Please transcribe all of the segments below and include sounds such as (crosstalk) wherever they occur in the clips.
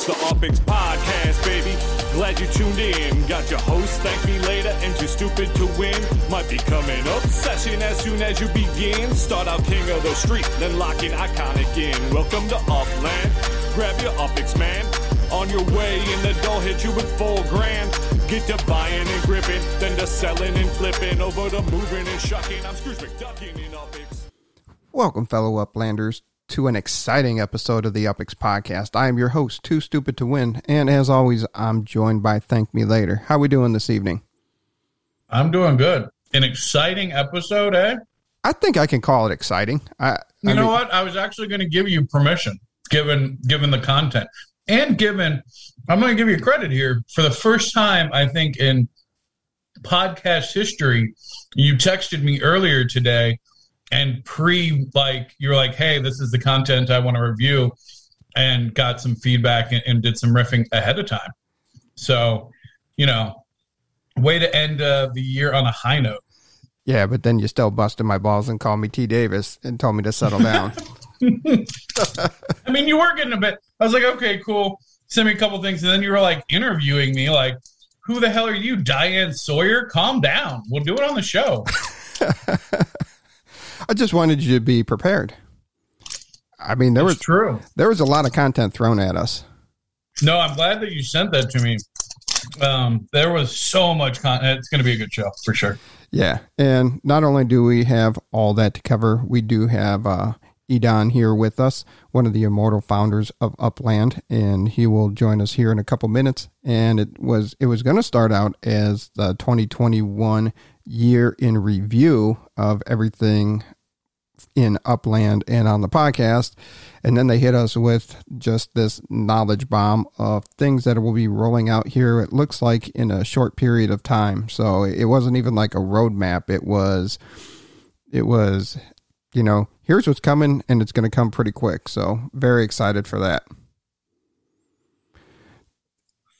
It's the UPX Podcast, baby. Glad you tuned in. Got your host, thank me later, and too stupid to win. Might become an obsession as soon as you begin. Start out king of the street, then lock in iconic in. Welcome to Upland. Grab your UPX, man. On your way, and the dough hit you with full grand. Get to buying and gripping, then to selling and flipping. Over to moving and shucking. I'm Scrooge McDucking in UPX. Welcome, fellow Uplanders, to an exciting episode of the UPX Podcast. I am your host, 2Stupid2Win, and as always, I'm joined by ThankMeLater. How we doing this evening? I'm doing good. An exciting episode, eh? I think I can call it exciting. I, You I know mean, what? I was actually going to give you permission, given given the content, and given I'm going to give you credit here for the first time I think in podcast history. You texted me earlier today, and pre like you're like, "Hey, this is the content I want to review," and got some feedback and, and did some riffing ahead of time. So, you know, way to end uh, the year on a high note. Yeah, but then you still busted my balls and called me T. Davis and told me to settle down. (laughs) (laughs) I mean, you were getting a bit. I was like, okay, cool. Send me a couple things, and then you were like interviewing me, like, who the hell are you, Diane Sawyer? Calm down. We'll do it on the show. (laughs) I just wanted you to be prepared. I mean, there It's was true. there was a lot of content thrown at us. No, I'm glad that you sent that to me. Um, there was so much content. It's going to be a good show for sure. Yeah, and not only do we have all that to cover, we do have uh, Idan here with us, one of the immortal founders of Upland, and he will join us here in a couple minutes. And it was it was going to start out as the 2021 year in review of everything in Upland and on the podcast. And then they hit us with just this knowledge bomb of things that will be rolling out here, it looks like, in a short period of time. So it wasn't even like a roadmap. It was, it was, you know, here's what's coming and it's going to come pretty quick. So very excited for that.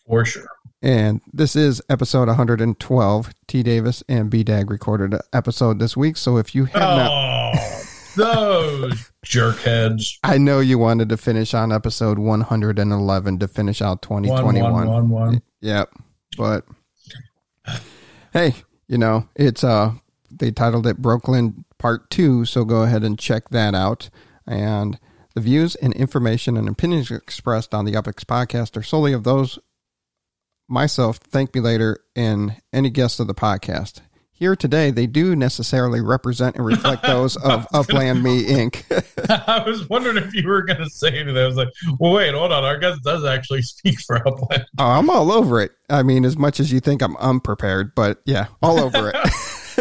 For sure. And this is episode 112. T Davis and B Dag recorded an episode this week. So if you have not. Oh, those jerkheads. I know you wanted to finish on episode 111 to finish out 2021. one, one, one. Yep. But hey, you know, it's uh they titled it Brooklyn Part 2, so go ahead and check that out. And the views and information and opinions expressed on the UPX podcast are solely of those myself, ThankMeLater, and any guest of the podcast. Here today, they do necessarily represent and reflect (laughs) those of Upland Me Inc. (laughs) I was wondering if you were going to say anything. I was like, well, wait, hold on. Our guest does actually (laughs) speak for Upland. Oh, I'm all over it. I mean, as much as you think I'm unprepared, but yeah, all over it.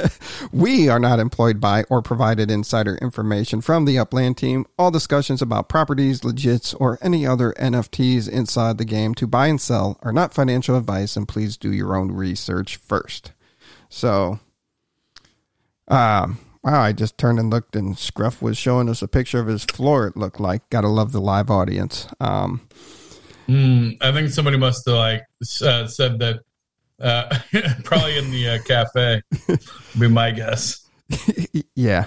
(laughs) we are not employed by or provided insider information from the Upland team. All discussions about properties, legits, or any other NFTs inside the game to buy and sell are not financial advice, and please do your own research first. So, um, wow, I just turned and looked, and Scruff was showing us a picture of his floor. It looked like. Gotta love the live audience. Um, Mm, I think somebody must have like uh, said that uh, (laughs) probably in the uh, cafe. be my guess. (laughs) yeah,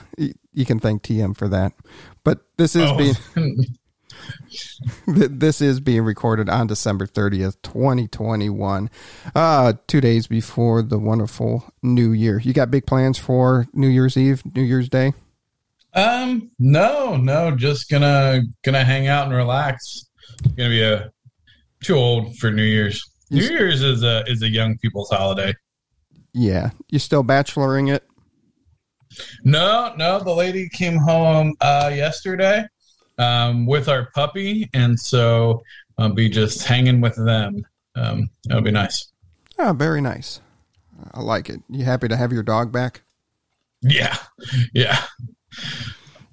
you can thank TM for that. But this is Oh. being (laughs) this is being recorded on December 30th, 2021. Uh 2 days before the wonderful new year. You got big plans for New Year's Eve, New Year's Day? um, no, no, just gonna gonna hang out and relax. Gonna be a too old for New Year's. New Year's is a is a young people's holiday. Yeah. You still bacheloring it? No, no, the lady came home uh, yesterday um, with our puppy, and so I'll be just hanging with them. Um, that'll be nice. Oh, very nice. I like it. You happy to have your dog back? Yeah, yeah.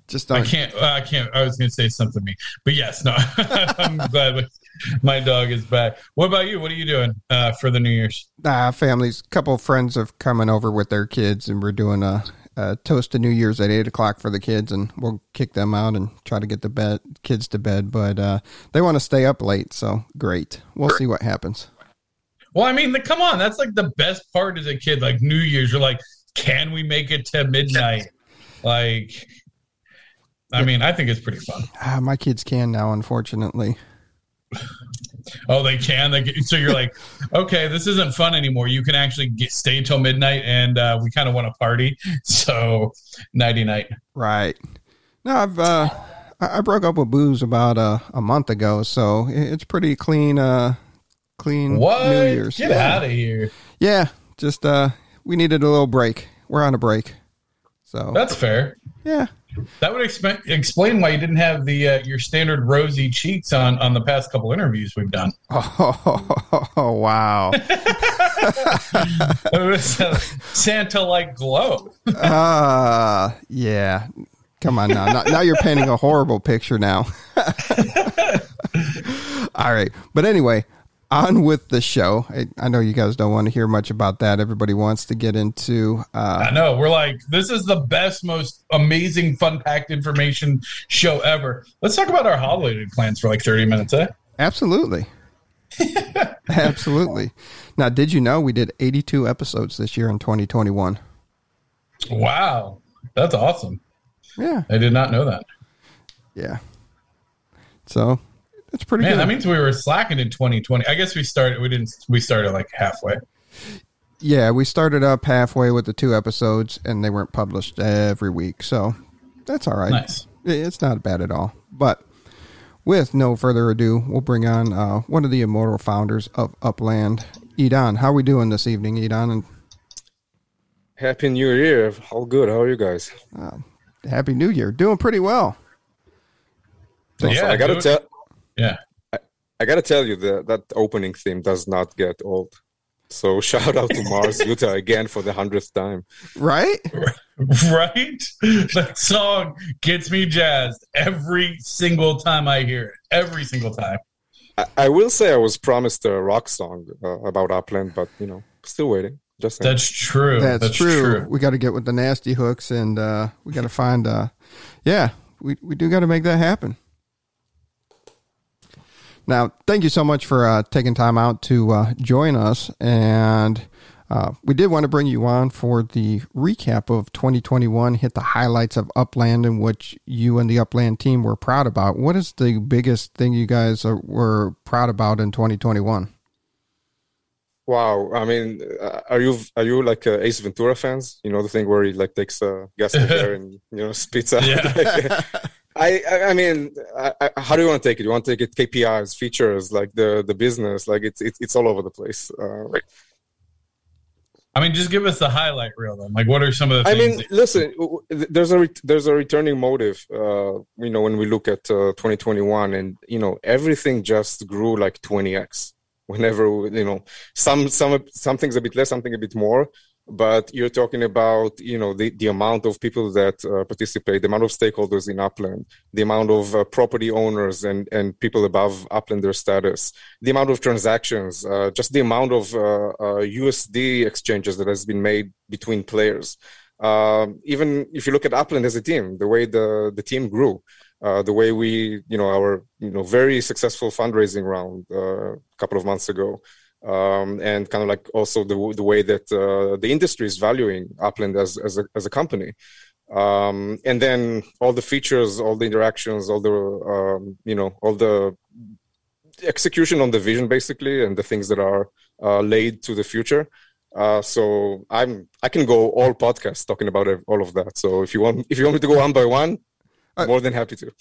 Just I don't can't. uh, I can't. I was going to say something to me, but yes, no. (laughs) I'm glad (laughs) my- dog is back. What about you? What are you doing uh, for the New Year's? uh, families, A couple of friends have coming over with their kids, and we're doing a, a toast to New Year's at eight o'clock for the kids, and we'll kick them out and try to get the bed kids to bed. But uh, they want to stay up late, so great. We'll see what happens. Well, I mean, the, come on, that's like the best part as a kid. Like New Year's, you're like, can we make it to midnight? (laughs) Like, I mean, I think it's pretty fun. Ah, my kids can now, unfortunately. Oh, they can. They so you're like, okay, this isn't fun anymore. You can actually get, stay till midnight, and uh, we kind of want to party. (laughs) So nighty night. Right. No, I've uh, I broke up with booze about uh, a month ago, so it's pretty clean. Uh, clean what? New Year's. Get yeah. out of here. Yeah, just uh, we needed a little break. We're on a break, so that's fair. Yeah. That would exp- explain why you didn't have the uh, your standard rosy cheeks on on the past couple interviews we've done. (laughs) Oh, wow! (laughs) it was Santa like glow. Ah, uh, yeah. Come on now. now. Now you're painting a horrible picture now. (laughs) All right, but anyway, on with the show. I, I, know you guys don't want to hear much about that. Everybody wants to get into. Uh, I know we're like, this is the best, most amazing, fun-packed information show ever. Let's talk about our holiday plans for like thirty minutes, eh? Absolutely, (laughs) absolutely. Now, did you know we did eighty-two episodes this year in twenty twenty-one? Wow, that's awesome. Yeah, I did not know that. Yeah. So that's pretty Man, good. that means we were slacking in 2020. I guess we started. We didn't. We started like halfway. Yeah, we started up halfway with the two episodes, and they weren't published every week, so that's all right. Nice. It's not bad at all. But with no further ado, we'll bring on uh, one of the immortal founders of Upland, Idan. How are we doing this evening, Idan? And Happy New Year! All good. How are you guys? Uh, Happy New Year. Doing pretty well. So, yeah, I got to tell. Yeah. I, I got to tell you that that opening theme does not get old. So (laughs) shout out to Mars (laughs) Utah again for the hundredth time. Right? (laughs) Right? That song gets me jazzed every single time I hear it. Every single time. I, I will say I was promised a rock song uh, about Upland, but you know, still waiting. Just saying. that's true. That's, that's true. true. We got to get with the nasty hooks, and uh, we got to find. Uh, yeah, we we do got to make that happen. Now, thank you so much for uh, taking time out to uh, join us. And uh, we did want to bring you on for the recap of 2021, hit the highlights of Upland and what you and the Upland team were proud about. What is the biggest thing you guys are, were proud about in 2021? Wow, I mean, uh, are you are you like uh, Ace Ventura fans? You know the thing where he like takes uh, gas in the air and you know spits out. Yeah. (laughs) I, I mean, I, I, how do you want to take it? You want to take it KPIs, features, like the the business, like it's it's, it's all over the place. Uh, I mean, just give us the highlight reel then. Like, what are some of the? I mean, that- listen, there's a there's a returning motive. Uh, you know, when we look at uh, 2021, and you know, everything just grew like 20x. Whenever you know, some some some things a bit less, something a bit more but you're talking about you know the, the amount of people that uh, participate the amount of stakeholders in upland the amount of uh, property owners and and people above uplander status the amount of transactions uh, just the amount of usd uh, uh, exchanges that has been made between players. Um, even if you look at upland as a team the way the the team grew uh, the way we, you know, our you know very successful fundraising round a couple of months ago, um, and kind of like also the, the way that uh, the industry is valuing Upland as, as, a, as a company. Um, and then all the features, all the interactions, all the, um, you know, all the execution on the vision basically, and the things that are uh, laid to the future. Uh, so I'm I can go all podcasts talking about all of that. So if you want if you want me to go one by one, uh, more than happy to.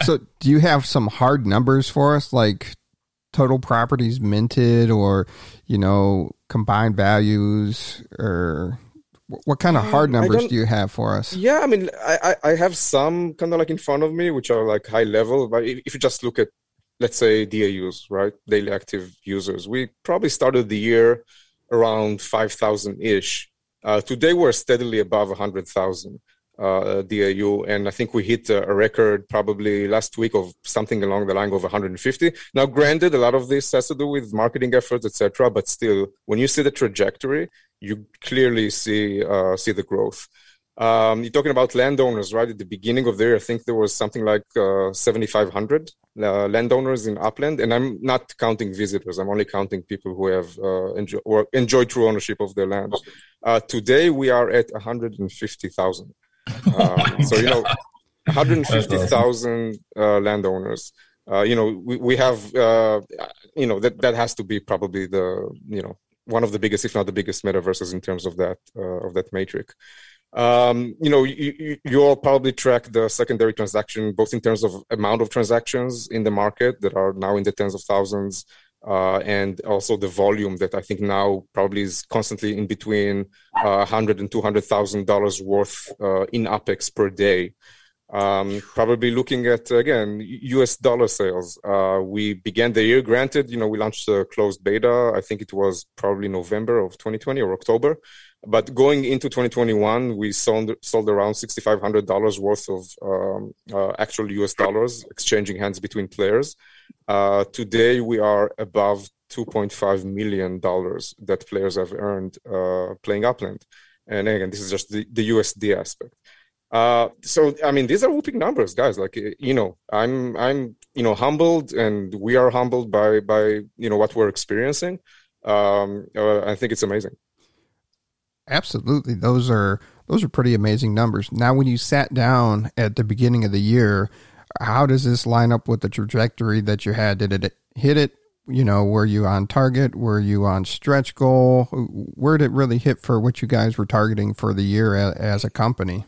(laughs) so do you have some hard numbers for us, like total properties minted or you know combined values or what kind of um, hard numbers do you have for us? Yeah i mean i i have some kind of like in front of me which are like high level but if you just look at let's say daus right daily active users we probably started the year around 5000 ish uh, today we're steadily above 100000 uh, DAU, and I think we hit a record probably last week of something along the line of 150. Now, granted, a lot of this has to do with marketing efforts, etc. But still, when you see the trajectory, you clearly see uh, see the growth. Um, you're talking about landowners, right? At the beginning of the year, I think there was something like uh, 7,500 uh, landowners in Upland, and I'm not counting visitors. I'm only counting people who have uh, enjoy, or true ownership of their land. Uh, today, we are at 150,000. Um, (laughs) so you know, 150,000 uh, landowners. uh, you know, we, we have, uh, you know, that, that has to be probably the, you know, one of the biggest, if not the biggest metaverses in terms of that, uh, of that matrix. Um, you know, you, you all probably track the secondary transaction, both in terms of amount of transactions in the market that are now in the tens of thousands, uh, and also the volume that I think now probably is constantly in between uh, 100 and 200,000 dollars worth uh, in UPX per day. Um, probably looking at again U.S. dollar sales. Uh, we began the year. Granted, you know we launched a closed beta. I think it was probably November of 2020 or October. But going into 2021, we sold sold around $6,500 worth of um, uh, actual U.S. dollars exchanging hands between players. Uh, today, we are above 2.5 million dollars that players have earned uh, playing Upland. And again, this is just the, the USD aspect. Uh, so I mean, these are whooping numbers, guys. Like you know, I'm I'm you know humbled, and we are humbled by by you know what we're experiencing. Um, uh, I think it's amazing. Absolutely, those are those are pretty amazing numbers. Now, when you sat down at the beginning of the year, how does this line up with the trajectory that you had? Did it hit it? You know, were you on target? Were you on stretch goal? Where did it really hit for what you guys were targeting for the year as a company?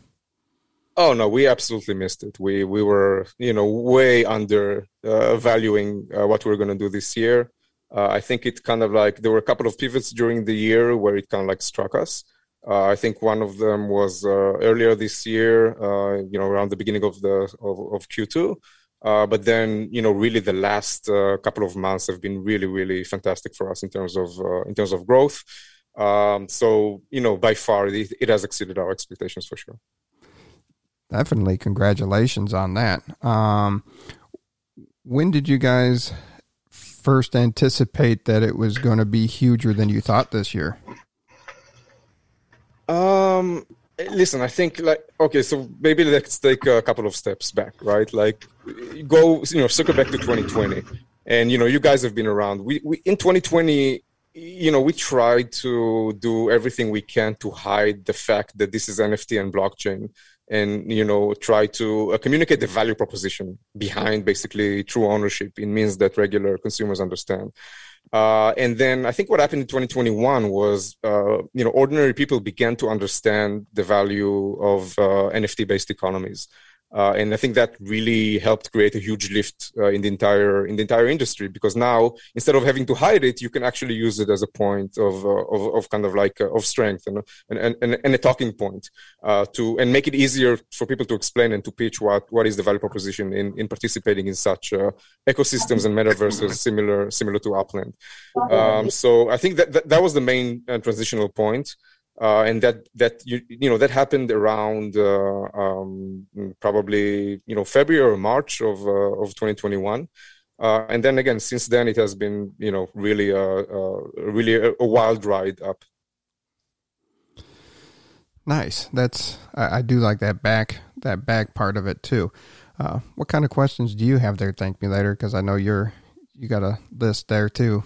Oh no, we absolutely missed it. We we were you know way under uh, valuing uh, what we are going to do this year. Uh, I think it kind of like there were a couple of pivots during the year where it kind of like struck us. Uh, I think one of them was uh, earlier this year, uh, you know, around the beginning of the of, of Q2. but then, you know, really the last couple of months have been really, really fantastic for us in terms of in terms of growth. Um, so, you know, by far it, it has exceeded our expectations for sure. Definitely, congratulations on that. Um, when did you guys first anticipate that it was going to be huger than you thought this year? Um, listen, I think like okay, so maybe let's take a couple of steps back, right? Like, go you know circle back to 2020, and you know you guys have been around. We, we in 2020 you know we tried to do everything we can to hide the fact that this is nft and blockchain and you know try to uh, communicate the value proposition behind basically true ownership in means that regular consumers understand uh, and then I think what happened in 2021 was, uh, you know, ordinary people began to understand the value of uh, NFT-based economies. Uh, and I think that really helped create a huge lift uh, in the entire in the entire industry because now instead of having to hide it, you can actually use it as a point of uh, of, of, kind of like uh, of strength and, and, and, and a talking point uh, to and make it easier for people to explain and to pitch what what is the value proposition in, in participating in such uh, ecosystems and metaverses similar similar to Upland. Um, so I think that, that, that was the main transitional point uh, and that that you you know that happened around uh, um, probably you know February or March of uh, of 2021. Uh, and then again, since then, it has been you know really a, really a, a, wild ride up. Nice. That's I, I, do like that back that back part of it too. Uh, what kind of questions do you have there? ThankMeLater because I know you're you got a list there too.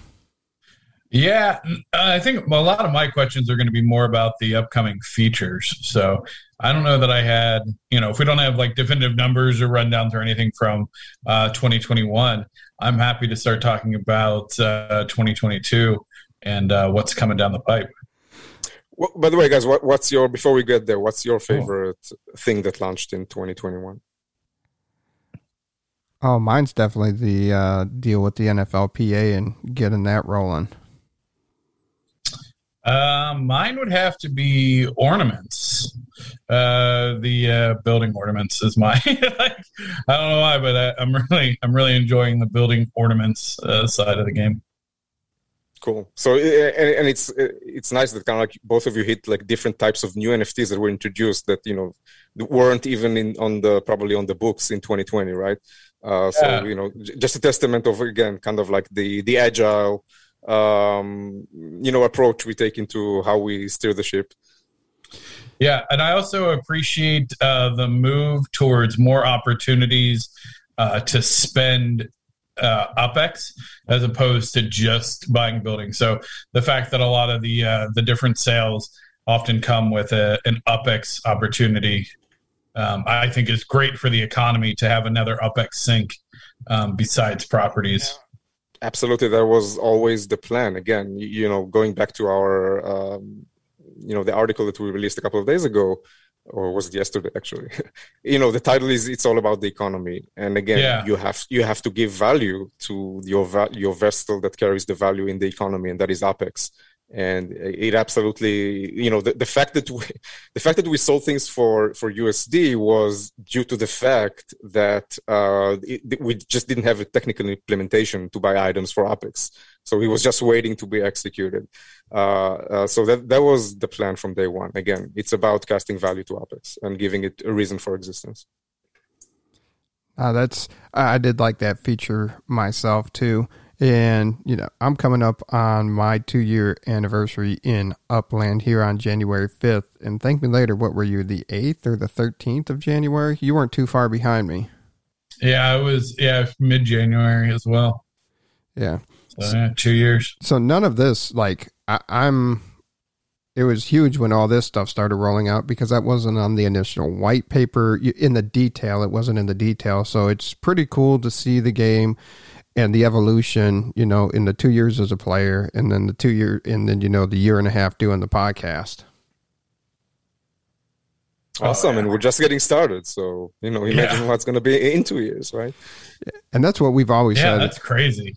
Yeah, I think a lot of my questions are going to be more about the upcoming features. So I don't know that I had, you know, if we don't have like definitive numbers or rundowns or anything from uh, 2021, I'm happy to start talking about uh, 2022 and uh, what's coming down the pipe. Well, by the way, guys, what, what's your before we get there? What's your favorite oh. thing that launched in 2021? Oh, mine's definitely the uh, deal with the NFLPA and getting that rolling. Uh, mine would have to be ornaments. Uh, the uh, building ornaments is my. (laughs) like, I don't know why, but I, am really, I'm really enjoying the building ornaments uh, side of the game. Cool. So, and, and it's it's nice that kind of like both of you hit like different types of new NFTs that were introduced that you know weren't even in on the probably on the books in 2020, right? Uh, so yeah. you know, just a testament of again, kind of like the the agile um, you know approach we take into how we steer the ship. Yeah, and I also appreciate uh, the move towards more opportunities uh, to spend uh, UPX as opposed to just buying buildings. So the fact that a lot of the uh, the different sales often come with a, an UPX opportunity, um, I think is great for the economy to have another UPX sink um, besides properties. Absolutely, that was always the plan. Again, you, you know, going back to our, um, you know, the article that we released a couple of days ago, or was it yesterday actually? (laughs) you know, the title is "It's all about the economy," and again, yeah. you have you have to give value to your your vessel that carries the value in the economy, and that is UPX and it absolutely you know the, the fact that we (laughs) the fact that we sold things for for usd was due to the fact that uh, it, we just didn't have a technical implementation to buy items for UPX. So it was just waiting to be executed. Uh, uh, so that that was the plan from day one. Again it's about casting value to UPX and giving it a reason for existence. Uh, that's i did like that feature myself too and, you know, I'm coming up on my two year anniversary in Upland here on January 5th. And ThankMeLater, what were you, the 8th or the 13th of January? You weren't too far behind me. Yeah, it was, yeah, mid January as well. Yeah. So, yeah, two years. So none of this, like, I, I'm, it was huge when all this stuff started rolling out because that wasn't on the initial white paper in the detail. It wasn't in the detail. So it's pretty cool to see the game and the evolution, you know, in the two years as a player, and then the two year, and then you know the year and a half doing the podcast. Awesome, oh, and we're just getting started. So you know, imagine yeah. what's going to be in two years, right? And that's what we've always yeah, said. that's crazy.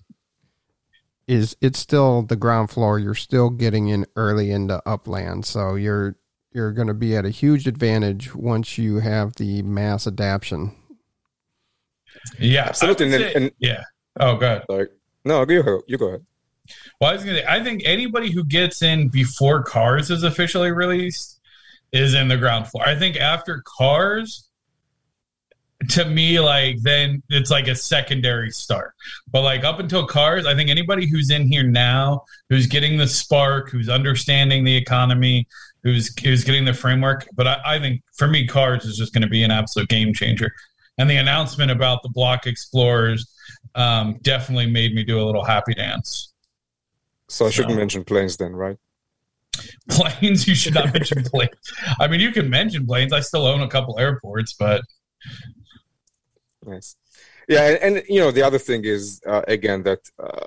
Is it's still the ground floor? You're still getting in early into upland, so you're you're going to be at a huge advantage once you have the mass adaptation. Yeah, absolutely. And, and, yeah, Oh, good. Like, no, you you go ahead. Well, I was gonna. Say, I think anybody who gets in before Cars is officially released is in the ground floor. I think after Cars, to me, like then it's like a secondary start. But like up until Cars, I think anybody who's in here now, who's getting the spark, who's understanding the economy, who's who's getting the framework. But I, I think for me, Cars is just going to be an absolute game changer. And the announcement about the block explorers um, definitely made me do a little happy dance. So I shouldn't so. mention planes then, right? (laughs) Planes, you should not mention planes. I mean, you can mention planes. I still own a couple airports, but nice. Yeah, and, and you know the other thing is uh, again that uh,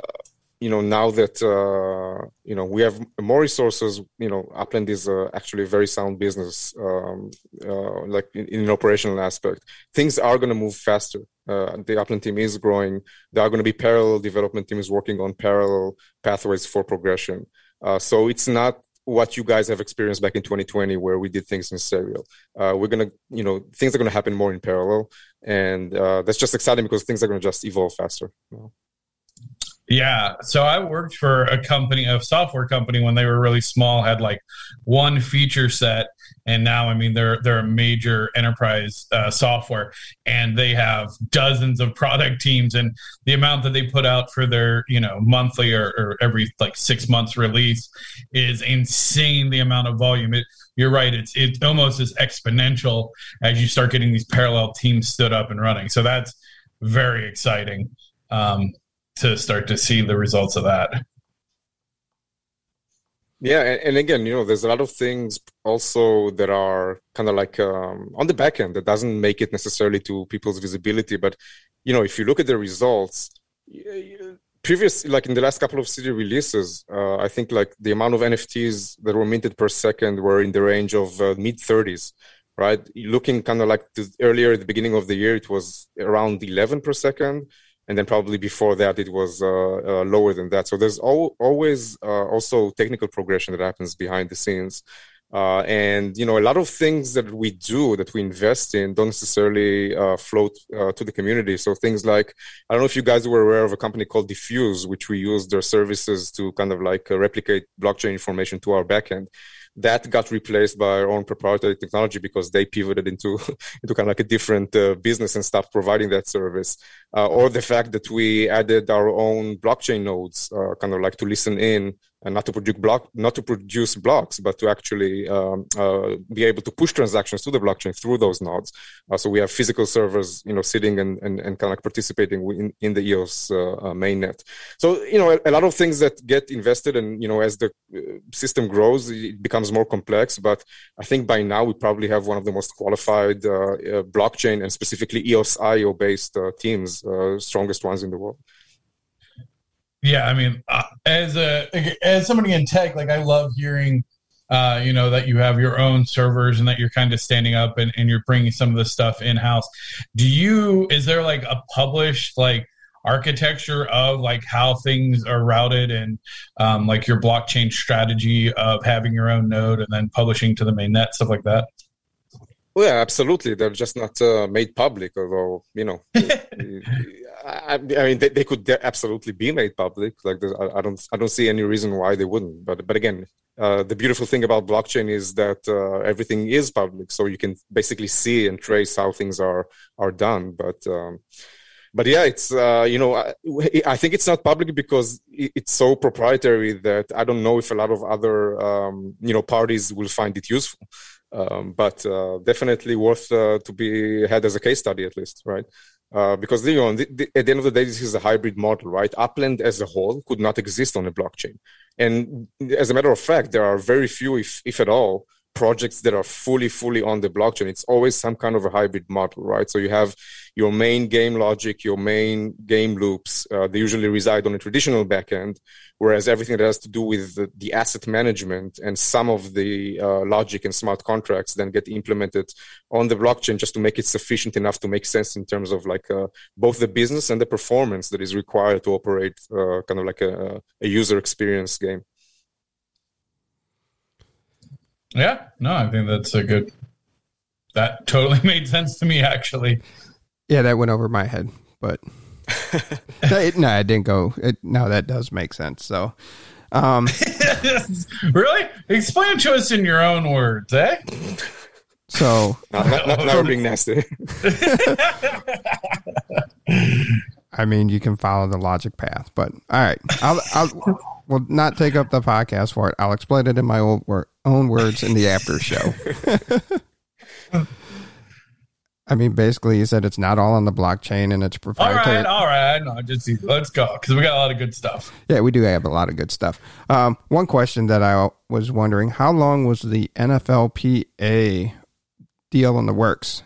you know now that uh, you know we have more resources you know upland is uh, actually a very sound business um, uh, like in, in, an operational aspect things are going to move faster uh, the upland team is growing. There are going to be parallel development teams working on parallel pathways for progression. Uh, so it's not what you guys have experienced back in 2020 where we did things in serial. Uh, we're to you know things are going to happen more in parallel and that's just exciting because things are going to just evolve faster. you know? Yeah. So I worked for a company, a software company when they were really small, had like one feature set. And now, I mean, they're, they're a major enterprise uh, software and they have dozens of product teams and the amount that they put out for their, you know, monthly or, or every like six months release is insane. The amount of volume it, you're right. It's, it almost as exponential as you start getting these parallel teams stood up and running. So that's very exciting. Um, to start to see the results of that. Yeah, and, again, you know, there's a lot of things also that are kind of like um, on the back end that doesn't make it necessarily to people's visibility. But you know, if you look at the results, previous like in the last couple of CD releases, uh, I think like the amount of NFTs that were minted per second were in the range of uh, mid 30s. Right, looking kind of like earlier at the beginning of the year, it was around 11 per second and then probably before that it was uh, uh, lower than that. So there's al- always uh, also technical progression that happens behind the scenes. Uh, and you know a lot of things that we do that we invest in don't necessarily uh, float uh, to the community so things like i don't know if you guys were aware of a company called dfuse which we use their services to kind of like replicate blockchain information to our backend that got replaced by our own proprietary technology because they pivoted into (laughs) into kind of like a different uh, business and stopped providing that service. Uh, or the fact that we added our own blockchain nodes, uh, kind of like to listen in and not to produce block, not to produce blocks, but to actually um, uh, be able to push transactions to the blockchain through those nodes. Uh, so we have physical servers, you know, sitting and, and, and kind of participating in, in the EOS uh, uh, mainnet. So you know, a, a, lot of things that get invested, and you know, as the uh, system grows, it becomes more complex. But I think by now we probably have one of the most qualified uh, blockchain and specifically EOSIO based teams, strongest ones in the world. Yeah, I mean, uh, as a as somebody in tech, like I love hearing, uh, you know, that you have your own servers and that you're kind of standing up and, and you're bringing some of the stuff in house. Do you? Is there like a published like architecture of like how things are routed and um, like your blockchain strategy of having your own node and then publishing to the mainnet stuff like that? Well, yeah, absolutely. They're just not uh, made public, although you know, (laughs) I, I, mean, they, they, could absolutely be made public. Like, I, don't, I don't see any reason why they wouldn't. But, but again, uh, the beautiful thing about blockchain is that uh, everything is public, so you can basically see and trace how things are are done. But um, but yeah, it's uh, you know I, I, think it's not public because it's so proprietary that I don't know if a lot of other um, you know parties will find it useful um, but uh, definitely worth uh, to be had as a case study at least, right? Uh, because you know, the, the, at the end of the day, this is a hybrid model, right? Upland as a whole could not exist on a blockchain, and as a matter of fact, there are very few, if if at all, projects that are fully fully on the blockchain. It's always some kind of a hybrid model right? So you have your main game logic your main game loops uh, they usually reside on a traditional backend whereas everything that has to do with the, the asset management and some of the uh, logic and smart contracts then get implemented on the blockchain just to make it sufficient enough to make sense in terms of like uh, both the business and the performance that is required to operate uh, kind of like a, a user experience game yeah, no, I think that's a good. That totally (laughs) made sense to me, actually. Yeah, that went over my head, but (laughs) it, no, it didn't go. It, no, that does make sense. So, um, (laughs) really, explain to us in your own words, eh? So, (laughs) not, not, not, not being nasty. I mean, you can follow the logic path, but all right, I'll, I'll will not take up the podcast for it. I'll explain it in my own, wor- own words in the after show. I mean, basically, he said it's not all on the blockchain and it's proprietary. All right, all right. No, just let's go because we got a lot of good stuff. Yeah, we do have a lot of good stuff. Um, one question that I was wondering: How long was the NFLPA deal in the works?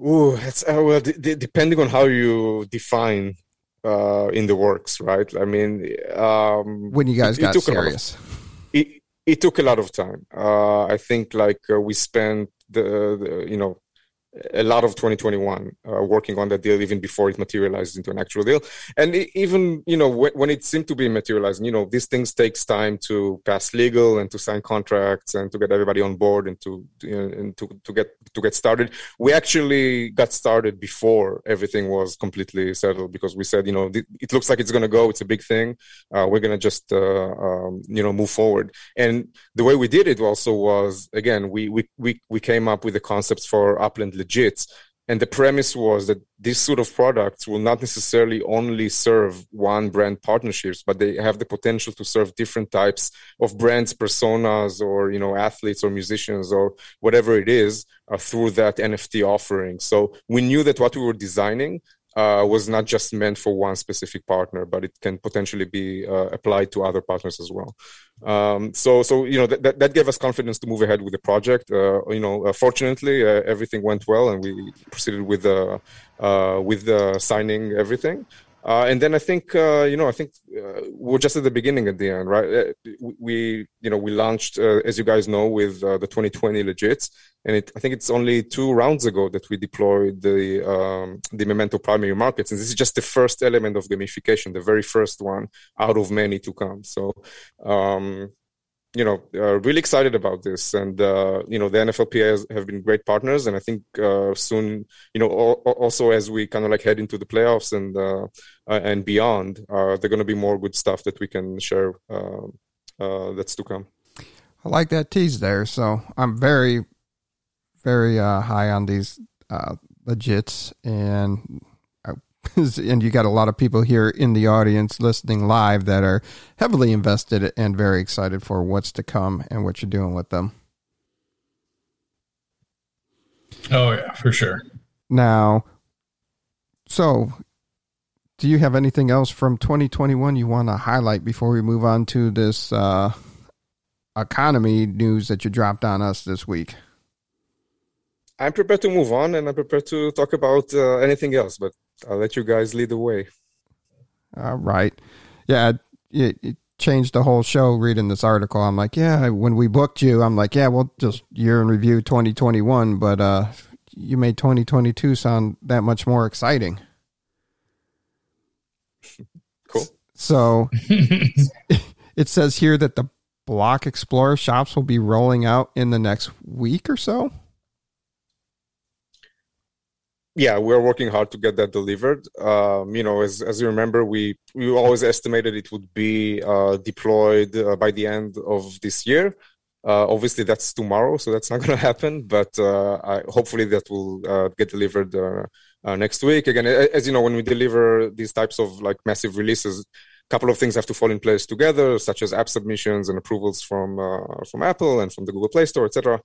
Ooh, it's uh, well, d- d- depending on how you define uh, in the works, right? I mean, um, when you guys it, got it serious, of, it, it took a lot of time. Uh, I think like uh, we spent the, the, you know a lot of 2021 uh, working on that deal even before it materialized into an actual deal. And even you know when, it seemed to be materializing you know these things takes time to pass legal and to sign contracts and to get everybody on board and to you know, and to, to get to get started. We actually got started before everything was completely settled because we said you know it looks like it's going to go it's a big thing uh, we're going to just uh, um, you know move forward. And the way we did it also was again we we we, we came up with the concepts for upland legit. And the premise was that this sort of products will not necessarily only serve one brand partnerships, but they have the potential to serve different types of brands, personas, or you know athletes or musicians or whatever it is uh, through that NFT offering. So we knew that what we were designing uh, was not just meant for one specific partner, but it can potentially be uh, applied to other partners as well. Um, so, so you know that, that gave us confidence to move ahead with the project. Uh, you know, uh, fortunately, uh, everything went well, and we proceeded with the with signing everything. Uh, and then I think uh, you know I think uh, we're just at the beginning at the end, right? Uh, we you know we launched uh, as you guys know with uh, the 2020 legits, and it, I think it's only two rounds ago that we deployed the um, the Memento primary markets, and this is just the first element of gamification, the very first one out of many to come. So um, you know, uh, really excited about this. And, uh, you know, the NFLPA has, have been great partners. And I think uh, soon, you know, also as we kind of like head into the playoffs and uh, uh, and beyond, uh, there going to be more good stuff that we can share that's to come. I like that tease there. So I'm very, very high on these legits. And (laughs) and you got a lot of people here in the audience listening live that are heavily invested and very excited for what's to come and what you're doing with them. Oh yeah, for sure. Now, so do you have anything else from 2021 you want to highlight before we move on to this uh, economy news that you dropped on us this week? I'm prepared to move on and I'm prepared to talk about uh, anything else, but I'll let you guys lead the way. All right. Yeah, it, it, changed the whole show reading this article. I'm like, yeah, when we booked you, I'm like, yeah, we'll just year in review 2021, but uh, you made 2022 sound that much more exciting. (laughs) Cool. So (laughs) it says here that the Block Explorer shops will be rolling out in the next week or so yeah, we're working hard to get that delivered. Um, you know, as, as you remember, we we always estimated it would be uh, deployed uh, by the end of this year. Uh, obviously, that's tomorrow, so that's not (laughs) going to happen. But uh, I, hopefully, that will uh, get delivered uh, next week. Again, as you know, when we deliver these types of like massive releases, couple of things have to fall in place together, such as app submissions and approvals from uh, from Apple and from the Google Play Store, etc.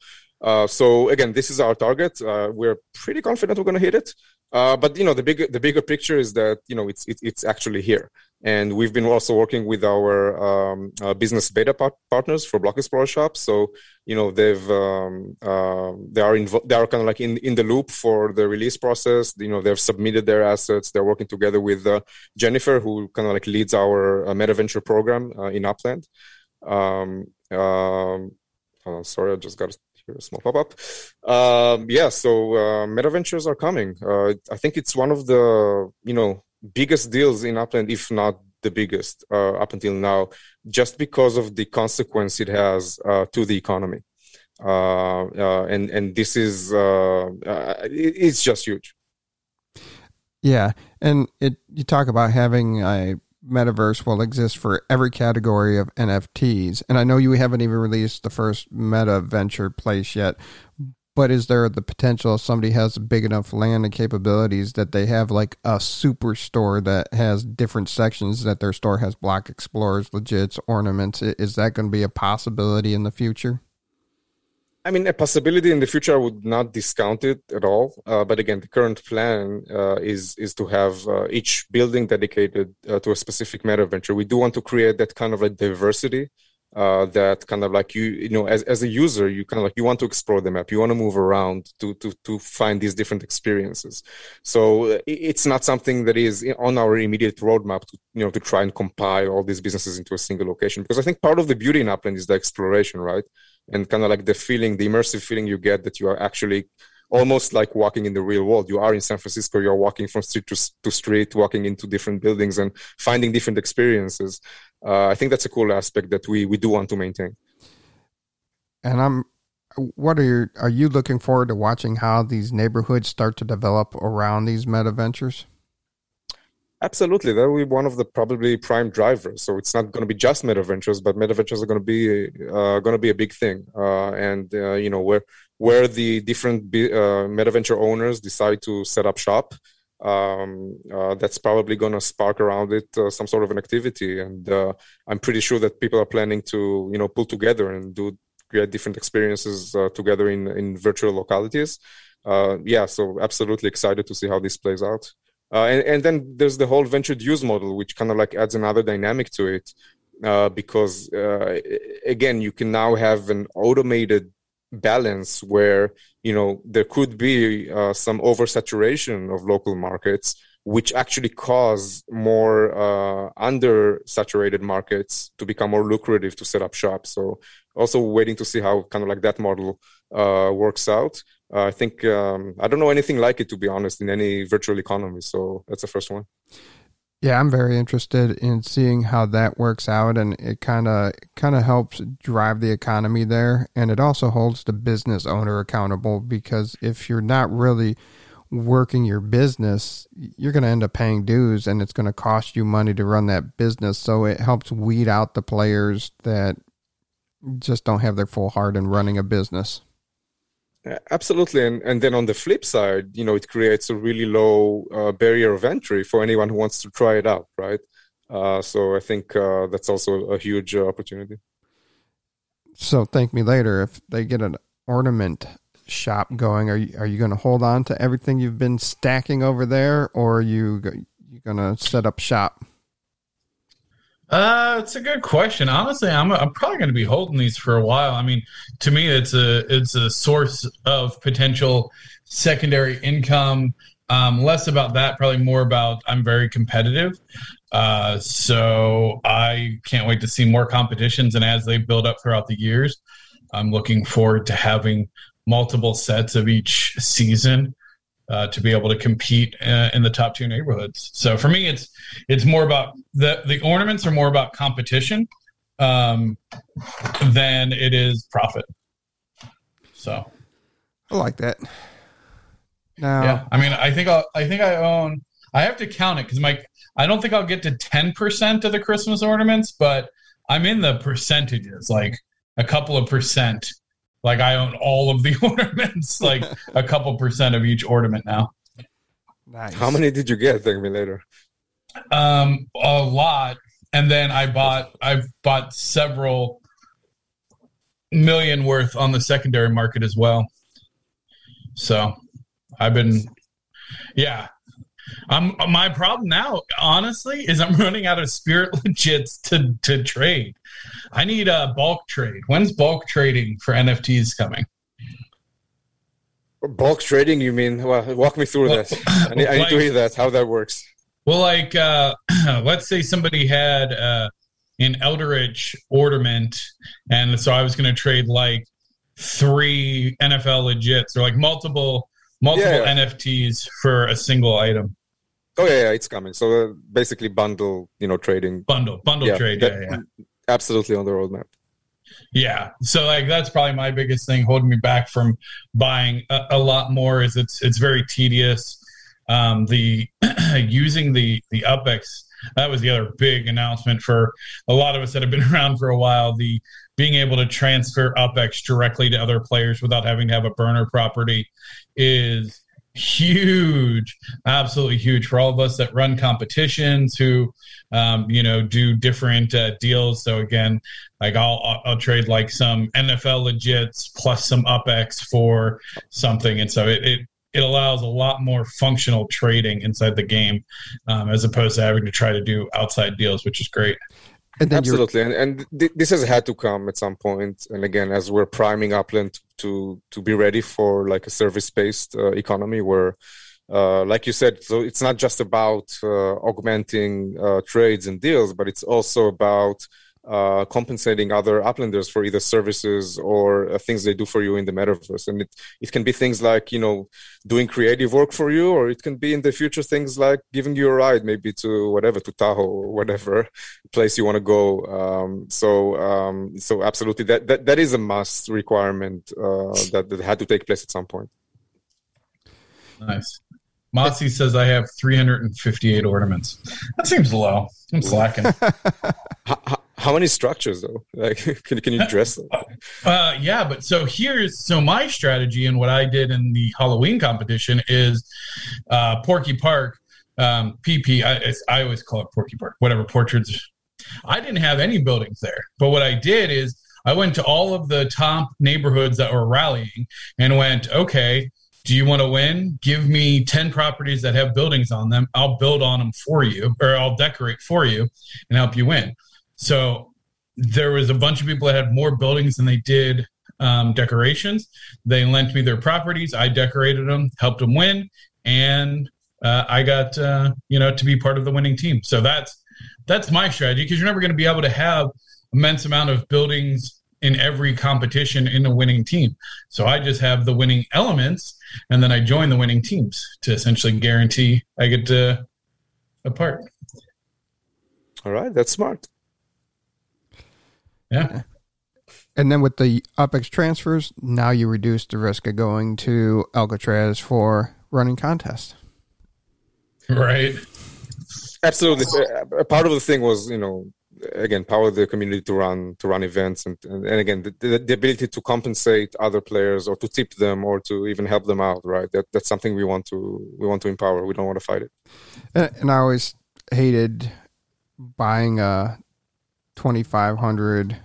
Uh, so again, this is our target. Uh, we're pretty confident we're going to hit it. Uh, but you know, the bigger the bigger picture is that you know it's it, it's actually here, and we've been also working with our um, uh, business beta par- partners for Block Explorer shops. So you know they've um, uh, they are invo- they are kind of like in in the loop for the release process. You know they've submitted their assets. They're working together with uh, Jennifer, who kind of like leads our uh, Meta Venture program in Upland. Um, oh, sorry, I just got a small pop-up. Um, yeah, so uh, Meta Ventures are coming. Uh, I think it's one of the you know biggest deals in Upland, if not the biggest uh, up until now, just because of the consequence it has uh, to the economy. Uh, uh, and and this is it's just huge. Yeah, and it you talk about having a metaverse will exist for every category of NFTs. And I know you haven't even released the first meta venture place yet, but is there the potential if somebody has big enough land and capabilities that they have like a super store that has different sections that their store has block explorers, legits, ornaments? Is that going to be a possibility in the future? I mean, a possibility in the future, I would not discount it at all. Uh, but again, the current plan uh, is is to have uh, each building dedicated uh, to a specific meta venture. We do want to create that kind of a diversity. Uh, that kind of like you, you know, as, as a user, you kind of like you want to explore the map, you want to move around to to to find these different experiences. So it's not something that is on our immediate roadmap to you know to try and compile all these businesses into a single location. Because I think part of the beauty in Upland is the exploration, right? and kind of like the feeling, the immersive feeling you get that you are actually almost like walking in the real world. You are in San Francisco, you're walking from street to, to street, walking into different buildings and finding different experiences. Uh, I think that's a cool aspect that we, we do want to maintain. And I'm, what are you, are you looking forward to watching how these neighborhoods start to develop around these meta ventures? Absolutely, that will be one of the probably prime drivers. So it's not going to be just meta ventures, but meta ventures are going to be uh, going to be a big thing. Uh, and uh, you know where where the different uh, meta venture owners decide to set up shop, um, uh, that's probably going to spark around it uh, some sort of an activity. And I'm pretty sure that people are planning to you know pull together and do create different experiences together in in virtual localities. yeah, so absolutely excited to see how this plays out. Uh, and, and then there's the whole ventured use model, which kind of like adds another dynamic to it. Uh, because uh, again, you can now have an automated balance where you know there could be uh, some oversaturation of local markets, which actually cause more uh, under-saturated markets to become more lucrative to set up shop. So also waiting to see how kind of like that model uh, works out. Uh, I think um, I don't know anything like it to be honest in any virtual economy. So that's the first one. Yeah, I'm very interested in seeing how that works out, and it kind of kind of helps drive the economy there, and it also holds the business owner accountable because if you're not really working your business, you're going to end up paying dues, and it's going to cost you money to run that business. So it helps weed out the players that just don't have their full heart in running a business. Absolutely, and and then on the flip side, you know, it creates a really low uh, barrier of entry for anyone who wants to try it out, right? Uh, so I think uh, that's also a huge uh, opportunity. So ThankMeLater if they get an ornament shop going. Are you are you going to hold on to everything you've been stacking over there, or are you you going to set up shop? Uh, it's a good question. Honestly, I'm I'm probably going to be holding these for a while. I mean, to me, it's a it's a source of potential secondary income. Um, less about that, probably more about I'm very competitive. Uh, so I can't wait to see more competitions, and as they build up throughout the years, I'm looking forward to having multiple sets of each season uh, to be able to compete uh, in the top two neighborhoods. So for me, it's it's more about the the ornaments are more about competition um, than it is profit. So I like that. Now, yeah, I mean, I think I'll, I think I own. I have to count it because my I don't think I'll get to ten percent of the Christmas ornaments, but I'm in the percentages, like a couple of percent like I own all of the (laughs) ornaments, like a couple percent of each ornament now. Nice. How many did you get? Thank me later. Um, a lot, and then I bought I've bought several million worth on the secondary market as well. So I've been, yeah. I'm my problem now, honestly, is I'm (laughs) running out of spirit legits to to trade. I need a bulk trade. When's bulk trading for NFTs coming? Bulk trading? You mean? Well, walk me through well, that. I need, I need to hear that. How that works? Well, like, uh, (clears throat) let's say somebody had uh, an Eldritch ornament, and so I was going to trade like three NFL legits or like multiple multiple yeah, yeah. NFTs for a single item. Oh yeah, yeah it's coming. So uh, basically, bundle, you know, trading. Bundle, bundle trade. That, yeah, yeah absolutely on the roadmap. Yeah, so like that's probably my biggest thing holding me back from buying a, a lot more. Is it's it's very tedious. Um, the (clears throat) using the the UpX that was the other big announcement for a lot of us that have been (laughs) around for a while. The being able to transfer UpX directly to other players without having to have a burner property is huge, absolutely huge for all of us that run competitions who, um, you know, do different uh, deals. So again, like I'll, I'll, I'll trade like some NFL legits plus some UpX for something, and so it, it it allows a lot more functional trading inside the game um, as opposed to having to try to do outside deals, which is great. And Absolutely, and, and th- this has had to come at some point. And again, as we're priming Upland to to be ready for like a service based uh, economy, where, uh, like you said, so it's not just about uh, augmenting uh, trades and deals, but it's also about uh, compensating other uplanders for either services or uh, things they do for you in the metaverse. And it, it can be things like, you know, doing creative work for you, or it can be in the future things like giving you a ride, maybe to whatever, to Tahoe or whatever (laughs) place you want to go. Um, so, um, so absolutely, that, that, that is a must requirement uh, that, that had to take place at some point. Nice. Mossy says I have 358 ornaments. That seems low. I'm slacking. (laughs) (laughs) how, how, many structures though? Like, (laughs) can can you dress them? (laughs) Uh, yeah, but so here's so my strategy and what I did in the Halloween competition is uh, Porky Park. Um, PP, I, I always call it Porky Park. Whatever portraits. I didn't have any buildings there, but what I did is I went to all of the top neighborhoods that were rallying and went, okay, do you want to win? Give me 10 properties that have buildings on them. I'll build on them for you, or I'll decorate for you and help you win. So there was a bunch of people that had more buildings than they did um, decorations. They lent me their properties. I decorated them, helped them win, and uh, I got uh, you know to be part of the winning team. So that's that's my strategy because you're never going to be able to have immense amount of buildings in every competition in a winning team. So I just have the winning elements and then I join the winning teams to essentially guarantee I get to a part. All right, that's smart. Yeah. And then with the UpX transfers, now you reduce the risk of going to Alcatraz for running contests. Right. Absolutely. A uh, part of the thing was, you know, again power the community to run to run events and and, and again the, the, the, ability to compensate other players or to tip them or to even help them out right that that's something we want to we want to empower we don't want to fight it and, and i always hated buying a 2500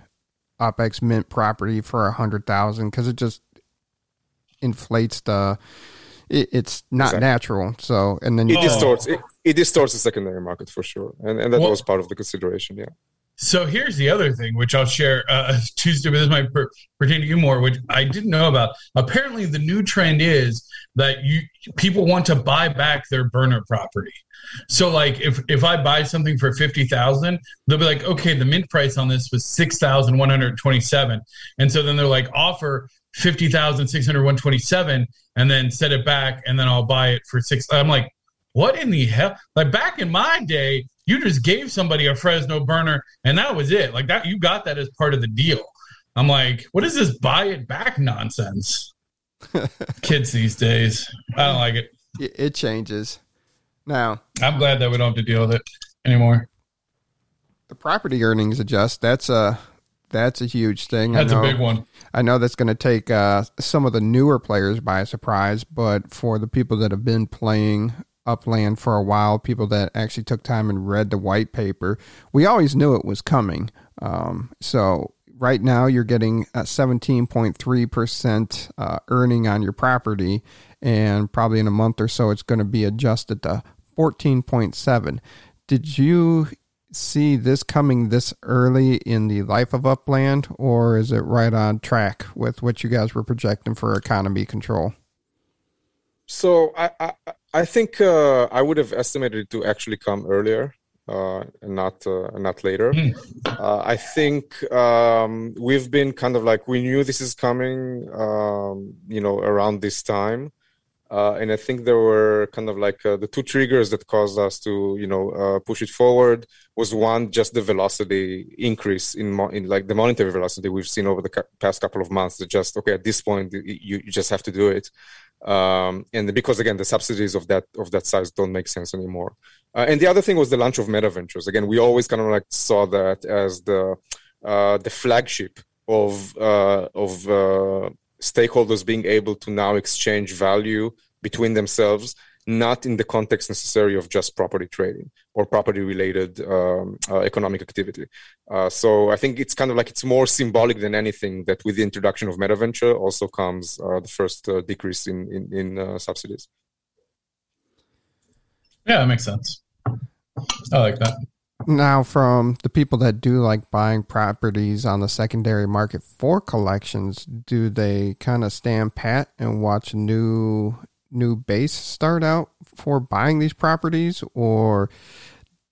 UPX mint property for a hundred thousand because it just inflates the it, it's not exactly. natural so and then it distorts oh. it, it distorts the secondary market for sure and, and that well, was part of the consideration yeah so here's the other thing, which I'll share uh, (laughs) Tuesday, but this might per- pertain to you more, which I didn't know about. Apparently, the new trend is that you people want to buy back their burner property. So, like, if if I buy something for fifty thousand, they'll be like, okay, the mint price on this was six thousand one hundred twenty-seven, and so then they're like, offer fifty thousand six hundred one twenty-seven, and then set it back, and then I'll buy it for six. I'm like, what in the hell? Like back in my day, you just gave somebody a Fresno burner and that was it. Like that, you got that as part of the deal. I'm like, what is this buy it back nonsense? (laughs) Kids these days, I don't like it. It changes. Now, I'm glad that we don't have to deal with it anymore. The property earnings adjust. That's a that's a huge thing. That's know, a big one. I know that's going to take uh, some of the newer players by surprise, but for the people that have been playing Upland for a while, people that actually took time and read the white paper. We always knew it was coming. Um, so right now you're getting a 17.3% uh, earning on your property, and probably in a month or so it's going to be adjusted to 14.7. Did you see this coming this early in the life of Upland, or is it right on track with what you guys were projecting for economy control? So I, I, I think uh, I would have estimated it to actually come earlier uh, and not uh, not later. Mm. I think um, we've been kind of like we knew this is coming, um, you know, around this time. Uh, and I think there were kind of like uh, the two triggers that caused us to, you know, uh, push it forward was one, just the velocity increase in, mo- in like the monetary velocity we've seen over the ca- past couple of months. That just okay at this point you, you just have to do it um, and because again the subsidies of that of that size don't make sense anymore. Uh, and the other thing was the launch of Meta Ventures. Again, we always kind of like saw that as the uh, the flagship of uh, of uh, stakeholders being able to now exchange value between themselves not in the context necessarily of just property trading or property related um, uh, economic activity. Uh, so I think it's kind of like it's more symbolic than anything that with the introduction of MetaVenture also comes uh, the first uh, decrease in, in, in uh, subsidies. Yeah, that makes sense. I like that. Now, from the people that do like buying properties on the secondary market for collections, do they kind of stand pat and watch new new base start out for buying these properties? Or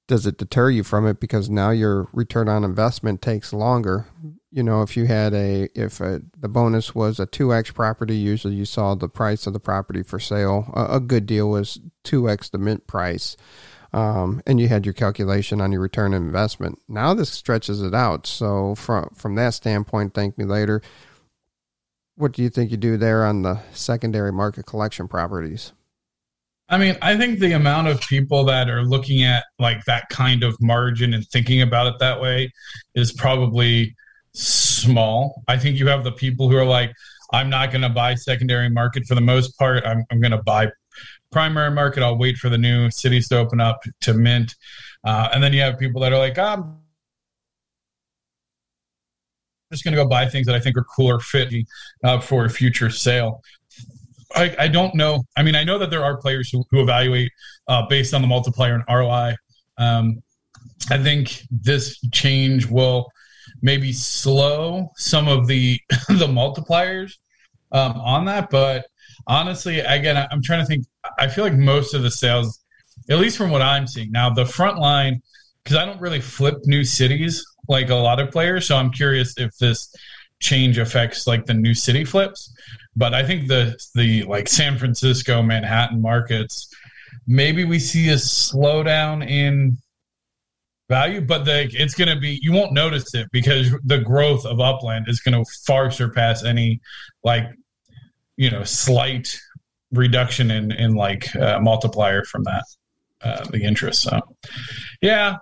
does it deter you from it because now your return on investment takes longer? You know if you had a if a, the bonus was a 2x property usually you saw the price of the property for sale. A, a good deal was 2x the mint price um, and you had your calculation on your return on investment now this stretches it out so from from that standpoint thank me later what do you think you do there on the secondary market collection properties? I mean, I think the amount of people that are looking at like that kind of margin and thinking about it that way is probably small. I think you have the people who are like, I'm not going to buy secondary market for the most part. I'm, I'm going to buy primary market. I'll wait for the new cities to open up to mint. Uh, and then you have people that are like, I'm just going to go buy things that I think are cooler fit uh, for a future sale. I, I, don't know. I mean, I know that there are players who, who evaluate uh, based on the multiplier and ROI. Um, I think this change will maybe slow some of the (laughs) the multipliers um, on that. But honestly, again, I'm trying to think. I feel like most of the sales, at least from what I'm seeing now, the front line because I don't really flip new cities like a lot of players. So I'm curious if this change affects like the new city flips. But I think the the like San Francisco, Manhattan markets, maybe we see a slowdown in value, but the, it's going to be you won't notice it because the growth of Upland is going to far surpass any like you know slight reduction in in like uh, multiplier from that uh, the interest. So yeah,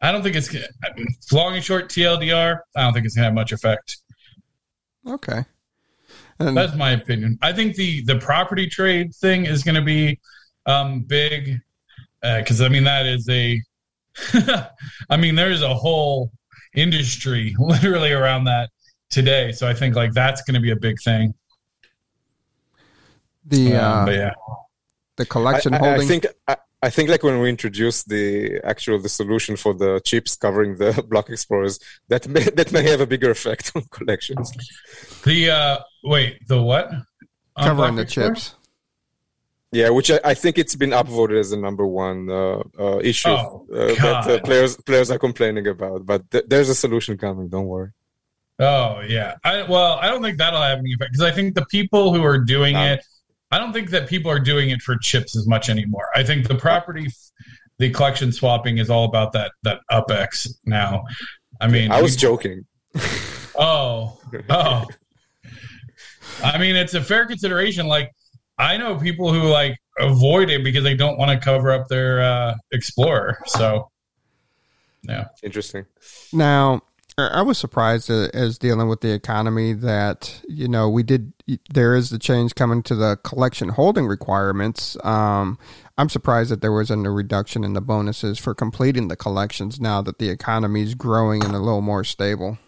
I don't think it's long and short TLDR. I don't think it's gonna have much effect. Okay. And That's my opinion. I think the the property trade thing is going to be um, big because I mean that is a. (laughs) I mean, there's a whole industry (laughs) literally around that today. So I think like that's going to be a big thing. The Um, uh, but yeah, the collection I, I- holding. I think I, I think like when we introduced the actual the solution for the chips covering the (laughs) block explorers, that may that may have a bigger effect on collections. the uh, wait, the what? On covering the Block Explorer? chips. Yeah, which I, I think it's been upvoted as the number one uh, uh, issue Oh, uh, that uh, players players are complaining about. But th- there's a solution coming. Don't worry. Oh yeah. I, well, I don't think that'll have any effect because I think the people who are doing No. it, I don't think that people are doing it for chips as much anymore. I think the property, the collection swapping is all about that that UpX now. I mean, I was we- joking. (laughs) Oh, oh. I mean, it's a fair consideration. Like, I know people who like avoid it because they don't want to cover up their uh, Explorer. So, yeah. Interesting. Now, I I was surprised uh, as dealing with the economy that you know we did. There is the change coming to the collection holding requirements. Um, I'm surprised that there wasn't a reduction in the bonuses for completing the collections now that the economy is growing and a little more stable.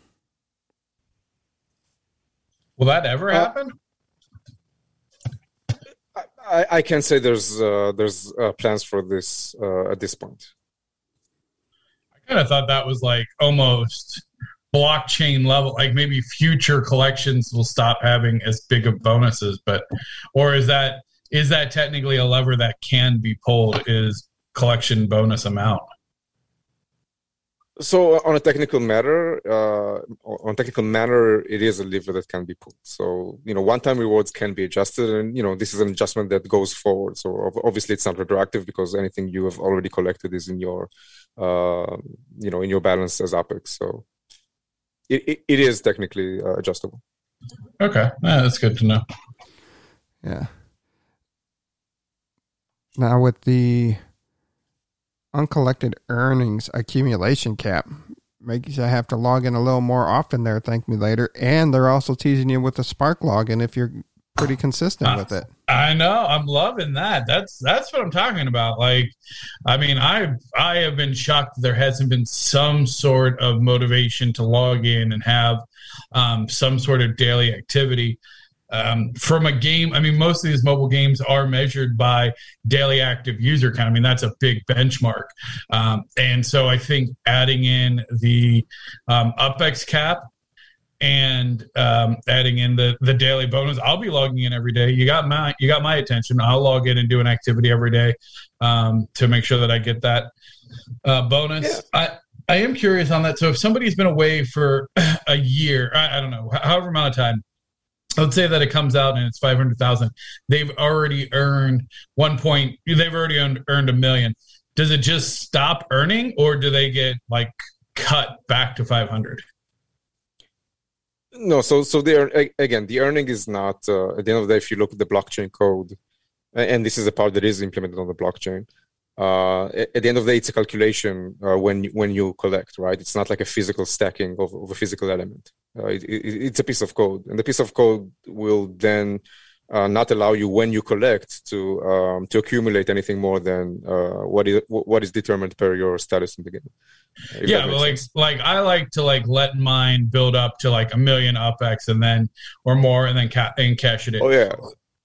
Will that ever Uh, happen? I, I can't say there's uh, there's uh, plans for this uh, at this point. I kind of thought that was like almost blockchain level. Like maybe future collections will stop having as big of bonuses, but or is that is that technically a lever that can be pulled? Is collection bonus amount? So uh, on a technical matter, uh, on technical matter, it is a lever that can be pulled. So you know, one-time rewards can be adjusted, and you know, this is an adjustment that goes forward. So obviously, it's not retroactive because anything you have already collected is in your, uh, you know, in your balance as UPX. So it, it, it is technically uh, adjustable. Okay, yeah, that's good to know. Yeah. Now with the uncollected earnings accumulation cap, makes you have to log in a little more often there. Thank me later, and they're also teasing you with the Spark login if you're pretty consistent with it. I know. I'm loving that. That's that's what I'm talking about. Like, I mean, I I have been shocked that there hasn't been some sort of motivation to log in and have um, some sort of daily activity. Um, from a game, I mean, most of these mobile games are measured by daily active user count. I mean, that's a big benchmark. Um, and so I think adding in the um, UpX cap and um, adding in the the daily bonus. I'll be logging in every day. You got my you got my attention. I'll log in and do an activity every day um, to make sure that I get that uh, bonus. I I am curious on that. So if somebody's been away for (clears throat) a year, I, I don't know, however amount of time. Let's say that it comes out and it's five hundred thousand. They've already earned one point. They've already earned, earned a million. Does it just stop earning, or do they get like cut back to five hundred? No, so so the again, the earning is not uh, at the end of the day. If you look at the blockchain code, and this is a part that is implemented on the blockchain. Uh, at the end of the day, it's a calculation uh, when when you collect, right? It's not like a physical stacking of, of a physical element. Uh, it, it, it's a piece of code, and the piece of code will then uh, not allow you when you collect to um, to accumulate anything more than uh, what is what is determined per your status in the game. Yeah but like sense. like i like to like let mine build up to like a million UPX and then or more and then ca- and cash it in oh yeah,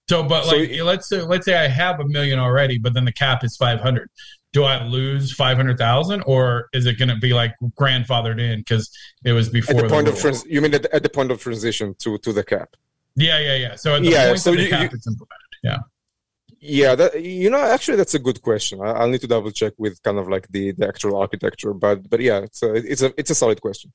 so but So like y- let's say let's say i have a million already but then the cap is 500 do i lose 500000 or is it going to be like grandfathered in because it was before at the point of trans- you mean at the, at the point of transition to to the cap. Yeah yeah yeah so at the Yeah, point so you- you- yeah Yeah, that, you know, actually, that's a good question. I, I'll need to double check with kind of like the, the actual architecture, but but yeah, it's a it's a it's a solid question.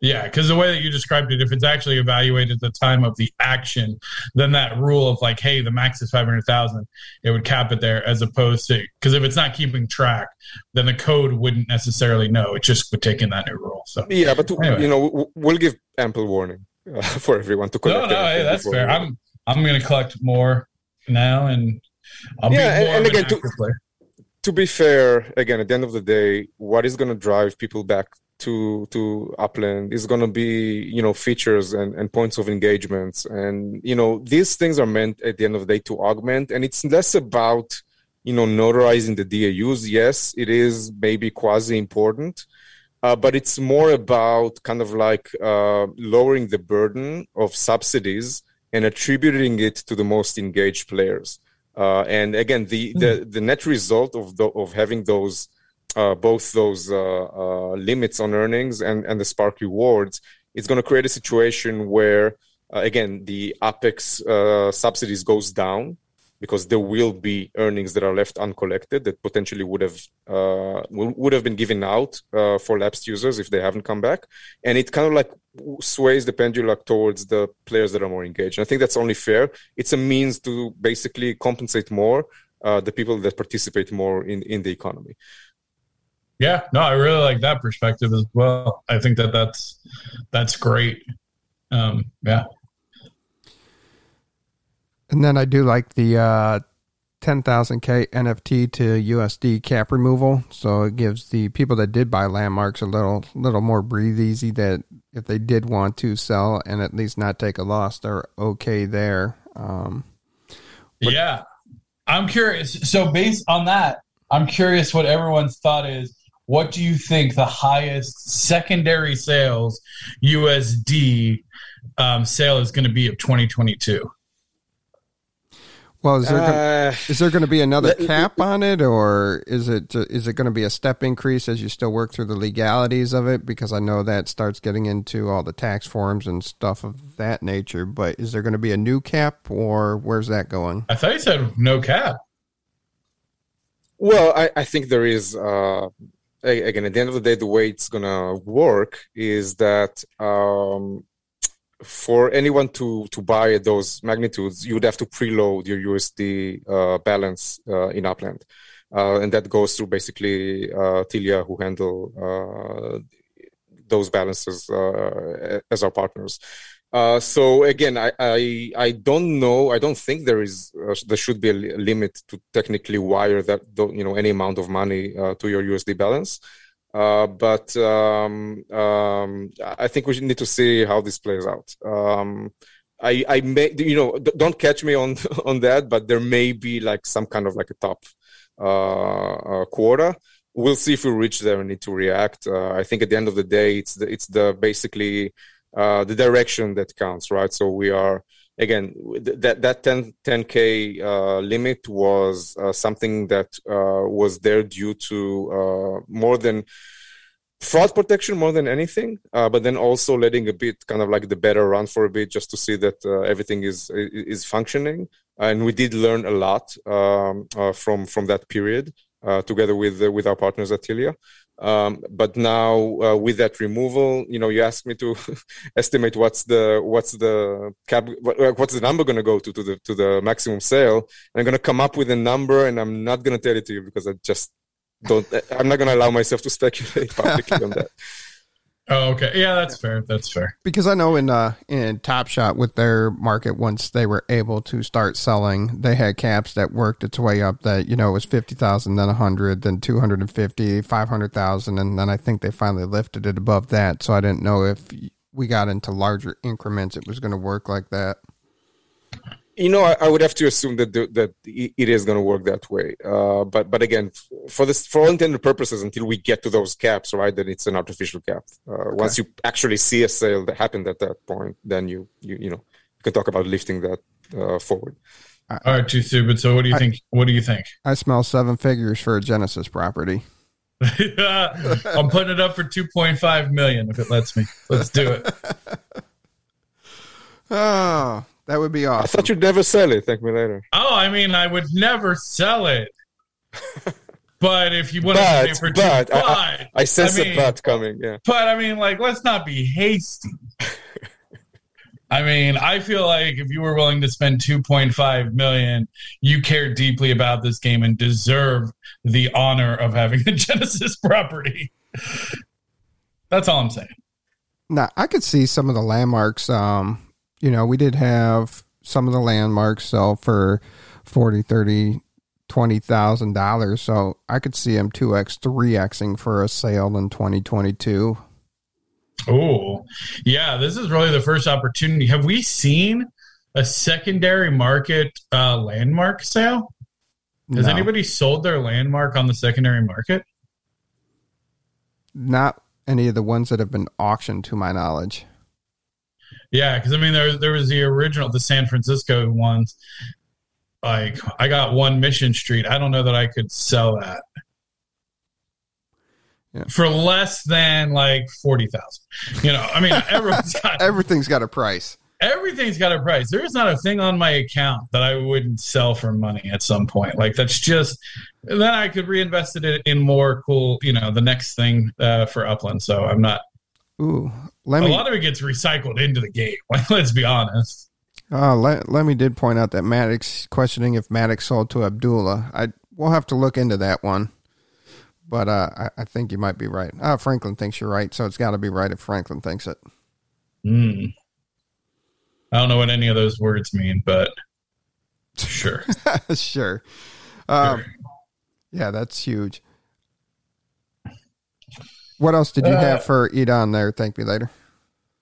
Yeah, because the way that you described it, if it's actually evaluated at the time of the action, then that rule of like, hey, the max is five hundred thousand, it would cap it there, as opposed to because if it's not keeping track, then the code wouldn't necessarily know. It just would take in that new rule. So Yeah, but Anyway. you know, we'll give ample warning uh, (laughs) for everyone to collect. no, no, hey, that's fair. I'm I'm going to collect more now, and I'll Yeah, be and- and an again, to- player. to be fair, again, at the end of the day, what is going to drive people back to to Upland is going to be you know features and, and points of engagements, and you know these things are meant at the end of the day to augment, and it's less about you know notarizing the DAUs. Yes, it is maybe quasi important, uh, but it's more about kind of like uh, lowering the burden of subsidies and attributing it to the most engaged players. Uh, and again, the, mm. the, the net result of the, of having those uh, both those uh, uh, limits on earnings and, and the Spark rewards, it's going to create a situation where again the UPX subsidies goes down because there will be earnings that are left uncollected that potentially would have uh, would have been given out uh, for lapsed users if they haven't come back, and it kind of like sways the pendulum towards the players that are more engaged. And I think that's only fair. It's a means to basically compensate more uh, the people that participate more in in the economy. Yeah, no, I really like that perspective as well. I think that that's that's great. Um, yeah, and then I do like the uh, 10,000K NFT to USD cap removal. So it gives the people that did buy landmarks a little little more breathe easy that if they did want to sell and at least not take a loss, they're okay there. Um, but- yeah. I'm curious. So based on that, I'm curious what everyone's thought is. What do you think the highest secondary sales USD um, sale is going to be of 2022? Well, is there uh, gonna, is there going to be another cap on it, or is it is it going to be a step increase as you still work through the legalities of it? Because I know that starts getting into all the tax forms and stuff of that nature. But is there going to be a new cap, or where's that going? I thought you said no cap. Well, I, I think there is. Uh, again, at the end of the day, the way it's going to work is that um, for anyone to to buy at those magnitudes, you would have to preload your USD uh, balance uh, in Upland, uh, and that goes through basically uh, Tilia, who handle uh, those balances uh, as our partners. so again, I, I, I don't know. I don't think there is there should be a limit to technically wire that you know any amount of money to your USD balance. Uh, but um, um, I think we need to see how this plays out. Um, I, I may, you know, don't catch me on (laughs) on that, but there may be like some kind of like a top uh, uh. We'll see if we reach there and need to react. Uh, I think at the end of the day, it's the it's the basically uh, the direction that counts, right? So we are again that that 10 10k uh, limit was uh, something that uh, was there due to uh, more than fraud protection more than anything uh, but then also letting a bit kind of like the better run for a bit just to see that uh, everything is is functioning. And we did learn a lot um, from from that period together with with our partners at Tilia um, but now uh, with that removal, you know, you asked me to (laughs) estimate what's the what's the cap, what's the number going to go to to the to the maximum sale. And I'm going to come up with a number, and I'm not going to tell it to you because I just don't. (laughs) I'm not going to allow myself to speculate publicly on that. (laughs) Oh, okay. Yeah, that's fair. That's fair. Because I know in uh in Top Shot with their market once they were able to start selling, they had caps that worked its way up that, you know, it was 50,000 then a 100, then 250, 500,000 and then I think they finally lifted it above that. So I didn't know if we got into larger increments it was going to work like that you know, I, I, would have to assume that the, that it is going to work that way. Uh, but but again, for this, for all intended purposes, until we get to those caps, right? Then it's an artificial cap. Uh, okay. Once you actually see a sale that happened at that point, then you you you know you can talk about lifting that uh, forward. All right, too stupid. So what do you I, think? What do you think? I smell seven figures for a Genesis property. (laughs) (laughs) I'm putting it up for 2.5 million if it lets me. Let's do it. oh, (laughs) that would be awesome. I thought you'd never sell it. Thank me later. Oh, I mean, I would never sell it. (laughs) but if you want to pay for but, two, I, I, I sense I mean, a but coming. Yeah. But I mean, like, let's not be hasty. (laughs) I mean, I feel like if you were willing to spend 2.5 million, you care deeply about this game and deserve the honor of having a (laughs) Genesis property. That's all I'm saying. Now, I could see some of the landmarks um, you know, we did have some of the landmarks sell for 40, 30 twenty thousand dollars. So I could see them two x, three xing for a sale in twenty twenty two. Oh, yeah. This is really the first opportunity. Have we seen a secondary market uh, landmark sale? Has No. anybody sold their landmark on the secondary market? Not any of the ones that have been auctioned, to my knowledge. Yeah, because I mean, there there was the original, the San Francisco ones. Like, I got one Mission Street. I don't know that I could sell that Yeah. for less than like forty thousand. You know, I mean, (laughs) everyone's got (laughs) Everything's got a price. everything's got a price. There is not a thing on my account that I wouldn't sell for money at some point. Like that's just then I could reinvest it in more cool, you know, the next thing uh, for Upland. So I'm not. Ooh, let a lot of it gets recycled into the game. Like, (laughs) let's be honest. Uh, let, let me did point out that Maddox questioning if Maddox sold to Abdullah. I we'll have to look into that one, but uh, I, I think you might be right. Uh, Franklin thinks you're right, so it's got to be right if Franklin thinks it. Hmm. I don't know what any of those words mean, but (laughs) sure. sure. Um, Sure. yeah, that's huge. What else did you Uh, have for Idan there? Thank me later.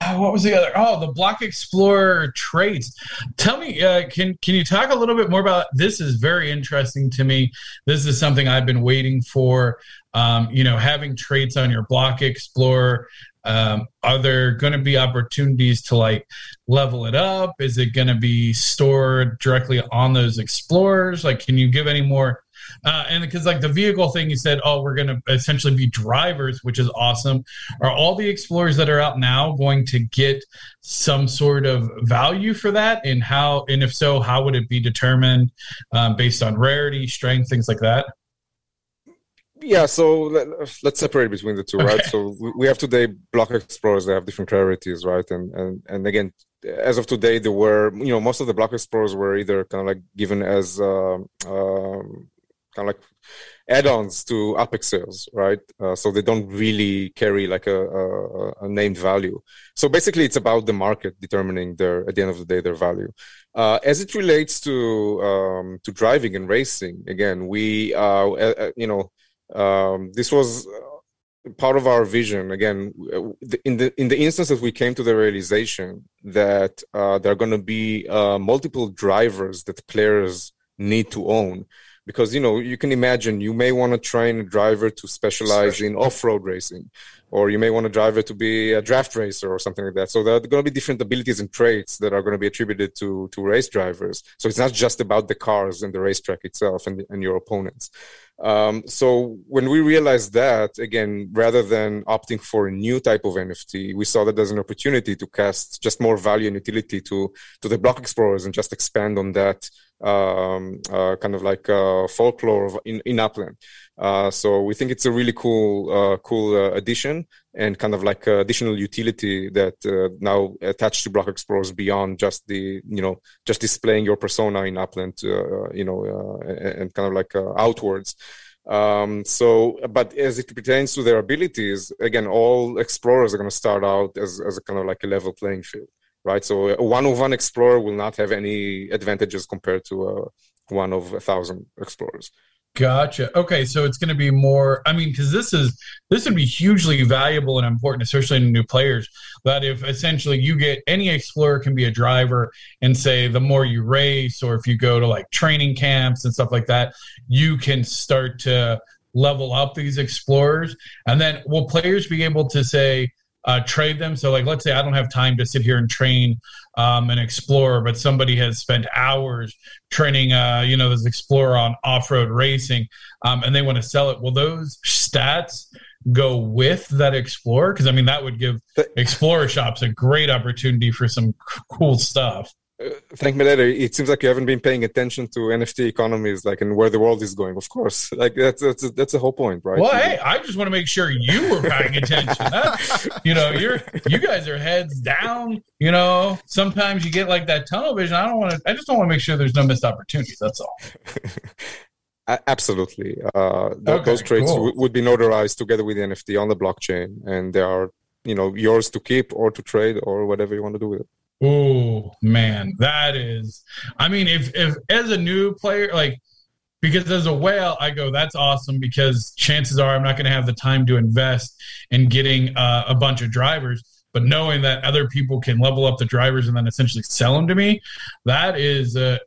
Uh, what was the other? Oh, the Block Explorer traits. Tell me, uh, can can you talk a little bit more about this? Is very interesting to me. This is something I've been waiting for. Um, you know, having traits on your Block Explorer. Um, are there going to be opportunities to like level it up? Is it going to be stored directly on those explorers? Like, can you give any more? Uh, and because like the vehicle thing, you said, oh, we're going to essentially be drivers, which is awesome. Are all the explorers that are out now going to get some sort of value for that? And how, and if so, how would it be determined um, based on rarity, strength, things like that? Yeah, so let, let's separate between the two, right? So we- we have today block explorers that have different rarities, right? And and and again, as of today, there were you know most of the block explorers were either kind of like given as um, um, kind of like add-ons to UPX sales, right? Uh, so they don't really carry like a, a, a named value. So basically, it's about the market determining their at the end of the day their value. Uh, as it relates to um, to driving and racing, again, we uh, uh, uh, you know um, this was uh, part of our vision. Again, in the in the instance that we came to the realization that there are going to be multiple drivers that players need to own, because you know you can imagine you may want to train a driver to specialize in off-road racing or you may want a driver to be a draft racer or something like that. So there are going to be different abilities and traits that are going to be attributed to to race drivers. So it's not just about the cars and the racetrack itself and, and your opponents um, so when we realized that again rather than opting for a new type of nft we saw that there's an opportunity to cast just more value and utility to to the block explorers and just expand on that um, uh, kind of like uh, folklore in, in upland uh, so we think it's a really cool, uh, cool uh, addition and kind of like uh, additional utility that uh, now attached to Block Explorers beyond just the, you know, just displaying your persona in Upland, uh, you know, and, kind of like outwards. Um, so, but as it pertains to their abilities, again, all explorers are going to start out as, as a kind of like a level playing field, right? So a one of one explorer will not have any advantages compared to a one of a thousand explorers. Gotcha. Okay, so it's going to be more. I mean, because this is this would be hugely valuable and important, especially in new players. That if essentially you get any explorer can be a driver, and say the more you race, or if you go to like training camps and stuff like that, you can start to level up these explorers. And then will players be able to say uh, trade them? So like, let's say I don't have time to sit here and train um, an explorer, but somebody has spent hours training, uh, you know, this explorer on off-road racing, um, and they want to sell it. Will those stats go with that explorer? Because I mean, that would give explorer shops a great opportunity for some c- cool stuff. Uh, thank me later. It seems like you haven't been paying attention to NFT economies, like and where the world is going. Of course, (laughs) like that's that's that's the whole point, right? Well, hey, I just want to make sure you were paying attention. You know, you're you guys are heads down. You know, sometimes you get like that tunnel vision. I don't want to. I just don't want to make sure there's no missed opportunities. That's all. (laughs) Absolutely. Uh, th- Okay, those trades cool. w- would be notarized together with the NFT on the blockchain, and they are, you know, yours to keep or to trade or whatever you want to do with it. Oh man, that is. I mean, if if as a new player, like because as a whale, I go, that's awesome because chances are I'm not going to have the time to invest in getting uh, a bunch of drivers. But knowing that other people can level up the drivers and then essentially sell them to me, that is, uh,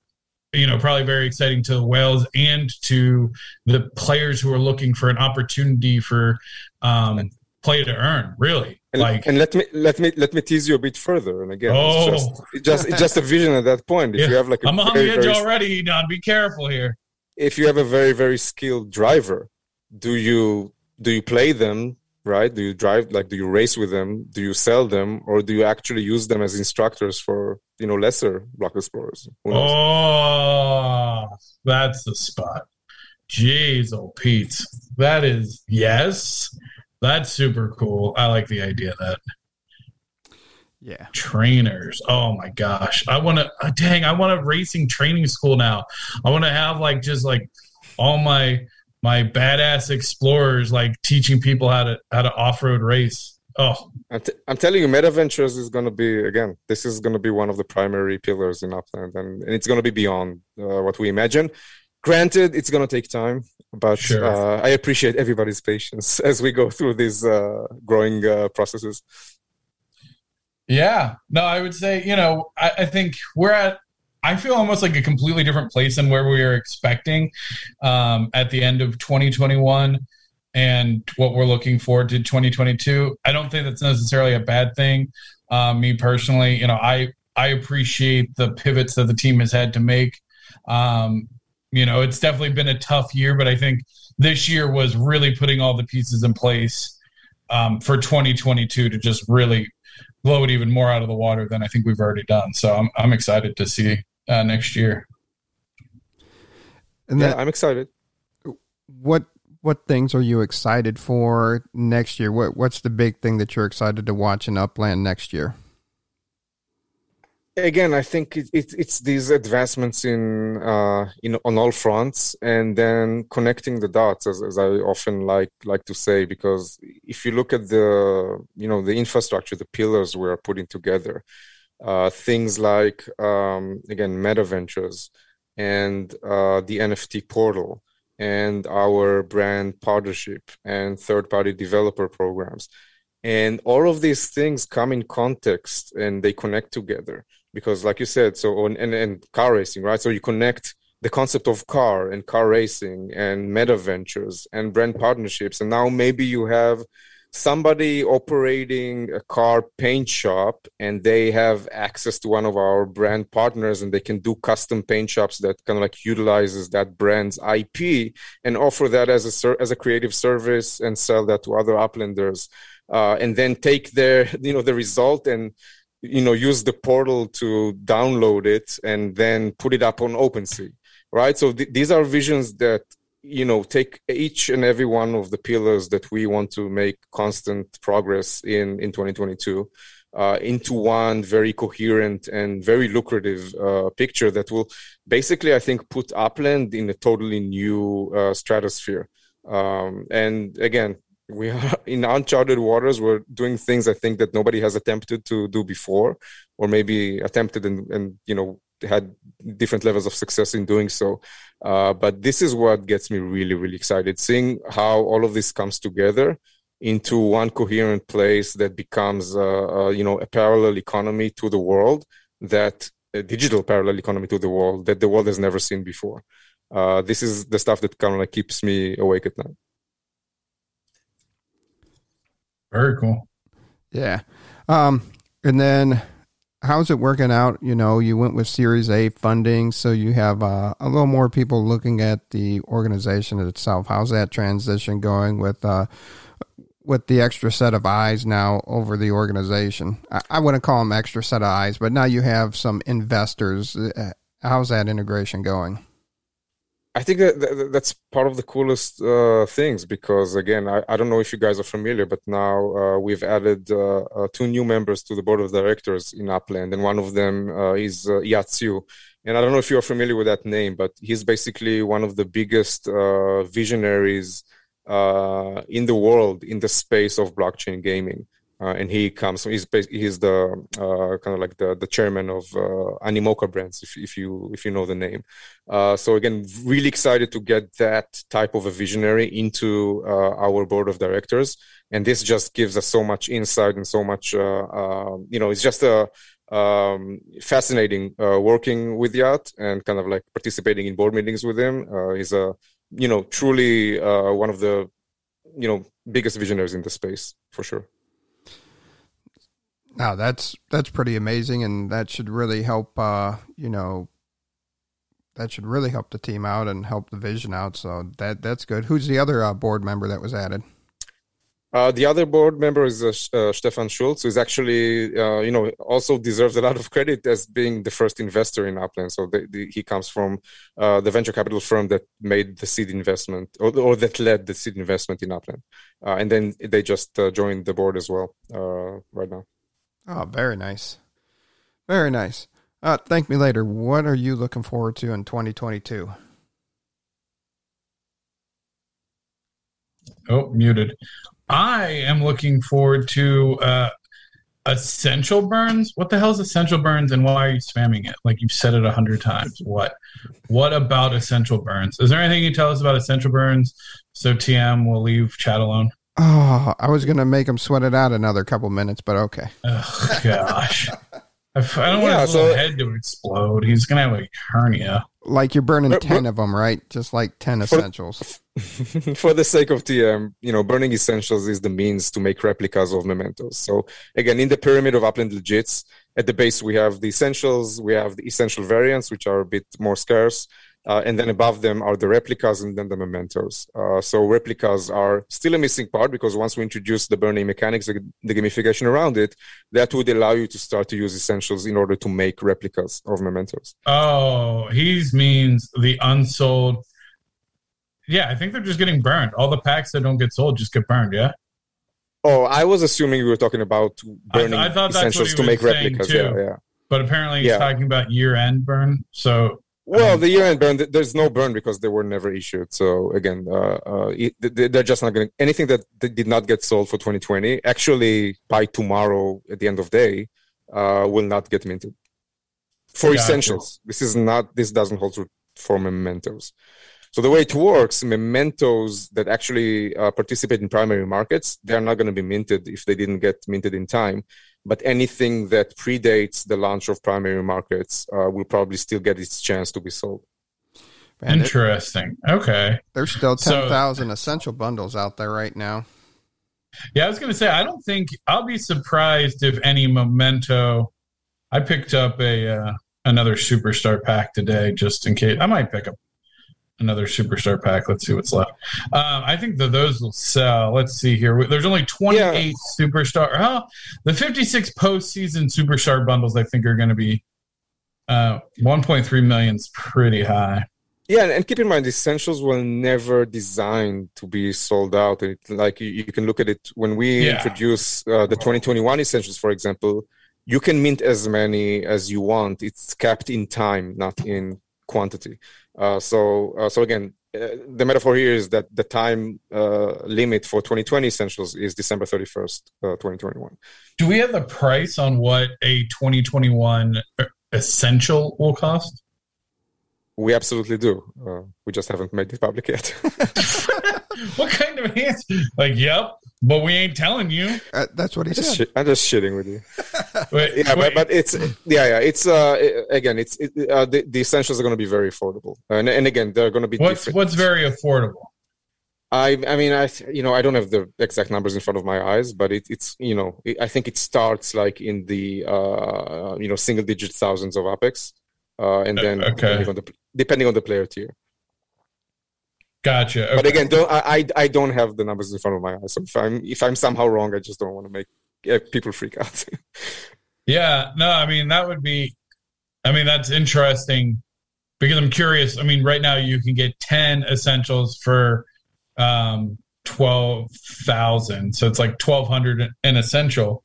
you know, probably very exciting to the whales and to the players who are looking for an opportunity for um, play to earn. Really, and, like, and let me let me let me tease you a bit further. And again, Oh. it's just it's just it's just a vision at that point. If Yeah. you have like a I'm on very, the edge very already, Don. Be careful here. if you have a very very skilled driver do you do you play them right do you drive like do you race with them do you sell them or do you actually use them as instructors for you know lesser block explorers? Oh, that's the spot. Jeez, oh Pete, that is yes, that's super cool. I like the idea of that Yeah. trainers. Oh my gosh, I want to. dang, I want a racing training school now. I want to have like just like all my my badass explorers like teaching people how to how to off road race. Oh, I'm, t- I'm telling you meta ventures is going to be again this is going to be one of the primary pillars in upland and, and it's going to be beyond uh, what we imagine granted it's going to take time but Sure. uh, i appreciate everybody's patience (laughs) as we go through these uh, growing uh, processes Yeah, no, I would say, you know, I, I think we're at, I feel almost like a completely different place than where we were expecting um, at the end of 2021 and what we're looking forward to 2022. I don't think that's necessarily a bad thing. Uh, me personally, you know, I, I appreciate the pivots that the team has had to make. Um, you know, it's definitely been a tough year, but I think this year was really putting all the pieces in place um, for 2022 to just really blow it even more out of the water than I think we've already done. So I'm I'm excited to see uh, next year. And yeah then i'm excited what what things are you excited for next year? What what's the big thing that you're excited to watch in Upland next year? Again i think it, it, it's these advancements in uh in on all fronts and then connecting the dots as, as i often like like to say because if you look at the you know the infrastructure the pillars we are putting together uh things like um again meta ventures and uh the nft portal and our brand partnership and third party developer programs. And all of these things come in context and they connect together because like you said so on and, and car racing right? So you connect the concept of car and car racing and meta ventures and brand partnerships. And now maybe you have somebody operating a car paint shop and they have access to one of our brand partners and they can do custom paint shops that kind of like utilizes that brand's IP and offer that as a as a creative service and sell that to other uplanders uh, and then take their (laughs) you know the result and you know use the portal to download it and then put it up on OpenSea right? So th- these are visions that you know take each and every one of the pillars that we want to make constant progress in in 2022 uh, into one very coherent and very lucrative uh, picture that will basically i think put upland in a totally new uh, stratosphere. Um, and again we are (laughs) in uncharted waters we're doing things i think that nobody has attempted to do before or maybe attempted and, and you know had different levels of success in doing so. Uh, but this is what gets me really really excited seeing how all of this comes together into one coherent place that becomes uh, uh, you know a parallel economy to the world that a digital parallel economy to the world that the world has never seen before. Uh, this is the stuff that kind of like keeps me awake at night Very cool. Yeah. Um, and then how's it working out? You know, you went with Series A funding, so you have uh, a little more people looking at the organization itself. How's that transition going with uh, with the extra set of eyes now over the organization? I, I wouldn't call them extra set of eyes, but now you have some investors. Uh, How's that integration going? I think that, that that's part of the coolest uh, things because again, I, I don't know if you guys are familiar, but now uh, we've added uh, uh, two new members to the board of directors in Upland, and one of them uh, is uh, Yat Siu. And I don't know if you're familiar with that name, but he's basically one of the biggest uh, visionaries in the world in the space of blockchain gaming. Uh, and he comes. He's he's the uh, kind of like the, the chairman of uh, Animoca Brands, if, if you if you know the name. Uh, so again, really excited to get that type of a visionary into uh, our board of directors, and this just gives us so much insight and so much. Uh, you know, it's just a um, fascinating working with Yat and kind of like participating in board meetings with him. he's a you know truly one of the you know biggest visionaries in the space for sure. Now that's that's pretty amazing, and that should really help. Uh, you know, that should really help the team out and help the vision out. So that that's good. Who's the other uh, board member that was added? Uh, the other board member is uh, uh, Stefan Schulz, who is actually, uh, you know, also deserves a lot of credit as being the first investor in Upland. So the, the, he comes from uh, the venture capital firm that made the seed investment or, or that led the seed investment in Upland. And then they just joined the board as well right now. Oh, very nice. Very nice. ThankMeLater. What are you looking forward to in 2022? Oh, muted. I am looking forward to uh, essential burns. What the hell is essential burns, and why are you spamming it? Like you've said it a hundred times. What? What about essential burns? Is there anything you tell us about essential burns? So TM will leave chat alone. Oh, I was gonna make him sweat it out another couple minutes, but okay. Oh gosh. I don't want his so, head to explode. He's gonna have a hernia. Like you're burning but, ten but, of them, right? Just like ten essentials. For, (laughs) for the sake of TM, um, you know, burning essentials is the means to make replicas of mementos. So again, in the pyramid of Upland legits, at the base we have the essentials, we have the essential variants, which are a bit more scarce, uh, and then above them are the replicas and then the mementos. Uh, so replicas are still a missing part because once we introduce the burning mechanics, the gamification around it, that would allow you to start to use essentials in order to make replicas of mementos. Oh, he means the unsold. Yeah, I think they're just getting burned. All the packs that don't get sold just get burned. Yeah. Oh, I was assuming we were talking about burning I, I essentials to make replicas. Too. Yeah, yeah. But apparently, he's yeah. talking about year-end burn. So well, the year-end burn, there's no burn because they were never issued. So again, uh, uh, they're just not going to anything that did not get sold for 2020. Actually, by tomorrow at the end of day, uh, will not get minted for essentials. This is not. This doesn't hold true for mementos. So the way it works, mementos that actually uh, participate in primary markets, they're not going to be minted if they didn't get minted in time but anything that predates the launch of primary markets uh, will probably still get its chance to be sold. Man, Interesting. It, okay. There's still 10,000 so, essential bundles out there right now. Yeah, I was going to say, I don't think I'll be surprised if any memento. I picked up a uh, another superstar pack today just in case. I might pick up another superstar pack. Let's see what's left. Um, I think that those will sell. Let's see here. There's only 28 yeah. superstar. Oh, the 56 postseason superstar bundles. I think are going to be uh, 1.3 million is pretty high. Yeah, and keep in mind, essentials were never designed to be sold out. It, like you, you, can look at it when we yeah. introduce uh, the 2021 essentials, for example. You can mint as many as you want. It's capped in time, not in quantity. Uh, so, uh, so again, uh, the metaphor here is that the time uh, limit for 2020 essentials is December 31st, 2021. Do we have the price on what a 2021 essential will cost? We absolutely do. we just haven't made it public yet. (laughs) (laughs) (laughs) what kind of answer? Like, yep, but we ain't telling you. Uh, that's what he said. Just I'm just shitting with you. (laughs) wait, yeah, wait. But, but it's yeah, yeah. It's uh again, it's it, uh, the, the essentials are going to be very affordable, and and again, they're going to be. What's different. what's very affordable? I I mean I you know I don't have the exact numbers in front of my eyes, but it, it's you know it, I think it starts like in the uh you know single digit thousands of UPX, uh, and then okay. depending, on the, depending on the player tier. Gotcha. Okay. But again, don't, I I don't have the numbers in front of my eyes. So if I'm if I'm somehow wrong, I just don't want to make yeah, people freak out. (laughs) yeah. No. I mean that would be. I mean that's interesting because I'm curious. I mean, right now you can get ten essentials for um, twelve thousand, so it's like twelve hundred an essential.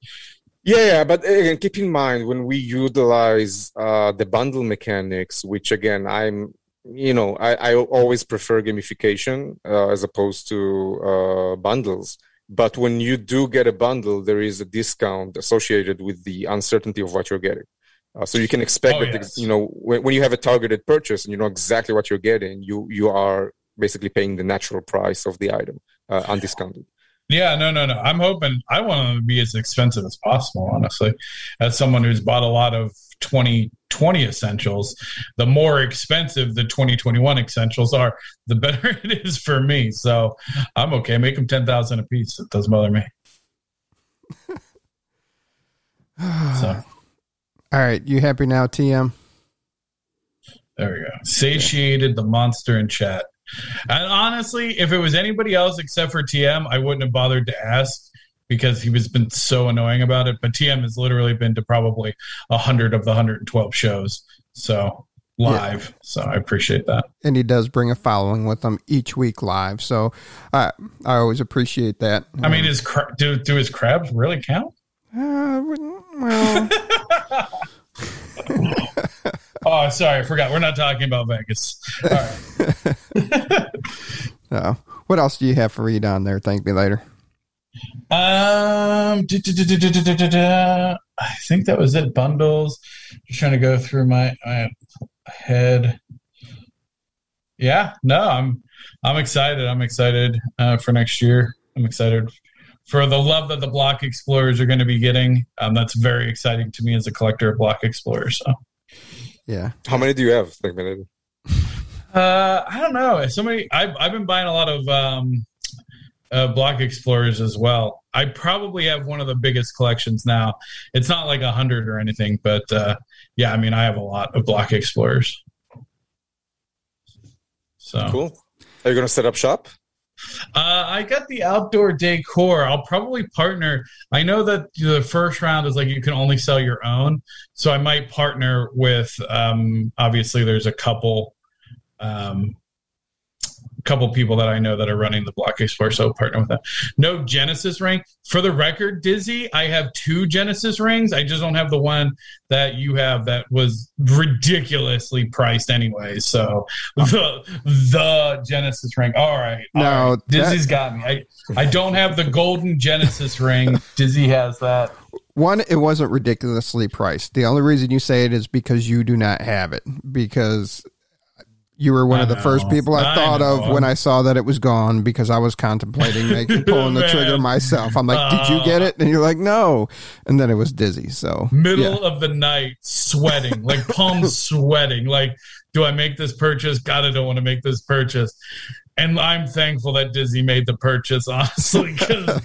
Yeah, yeah, but again, keep in mind when we utilize uh, the bundle mechanics, which again I'm you know, I, I always prefer gamification uh, as opposed to uh, bundles. But when you do get a bundle, there is a discount associated with the uncertainty of what you're getting. Uh, so you can expect Oh, that yes. you know when, when you have a targeted purchase and you know exactly what you're getting, you you are basically paying the natural price of the item uh, undiscounted. Yeah, no, no, no. I'm hoping I want them to be as expensive as possible, honestly. As someone who's bought a lot of 2020 essentials, the more expensive the 2021 essentials are, the better (laughs) it is for me. So I'm okay. Make them 10,000 a piece. It doesn't bother me. (sighs) So All right, you happy now, TM? there we go. Satiated the monster in chat. And honestly, if it was anybody else except for TM, I wouldn't have bothered to ask because he was been so annoying about it. But TM has literally been to probably a hundred of the hundred and twelve shows, so live. So I appreciate that. And he does bring a following with him each week live. So I I always appreciate that. I mean, is cra- do do his crabs really count? Uh, well, (laughs) (laughs) Oh, sorry, I forgot. We're not talking about Vegas. All right. no. (laughs) What else do you have for read on there? ThankMeLater. Um, da, da, da, I think that was it. Bundles. Just trying to go through my, my head. Yeah, no, I'm I'm excited. I'm excited uh, for next year. I'm excited for the love that the block explorers are going to be getting. Um, that's very exciting to me as a collector of block explorers. So, yeah. How many do you have? Like, uh, I don't know. Somebody, I've I've been buying a lot of um, uh, Block Explorers as well. I probably have one of the biggest collections now. It's not like a hundred or anything, but uh, yeah, I mean, I have a lot of Block Explorers. So Cool. Are you gonna set up shop? Uh, I got the outdoor decor. I'll probably partner. I know that the first round is like you can only sell your own, so I might partner with. Um, obviously, there's a couple, um, couple people that I know that are running the Block Explorer, so partner with them. No Genesis ring. For the record, Dizzy, I have two Genesis rings. I just don't have the one that you have that was ridiculously priced anyway. So (laughs) the the Genesis ring. All right. all No, right. Dizzy's got me. I, I don't have the golden Genesis ring. (laughs) Dizzy has that. One, it wasn't ridiculously priced. The only reason you say it is because you do not have it. Because you were one I of the first people I, I thought know. of when I saw that it was gone because I was contemplating (laughs) making pulling the trigger myself. I'm like, did you get it? And you're like, no. And then it was dizzy. So Middle yeah. of the night, sweating, like palms (laughs) sweating. Like, do I make this purchase? God, I don't want to make this purchase. And I'm thankful that Dizzy made the purchase, (laughs) honestly, because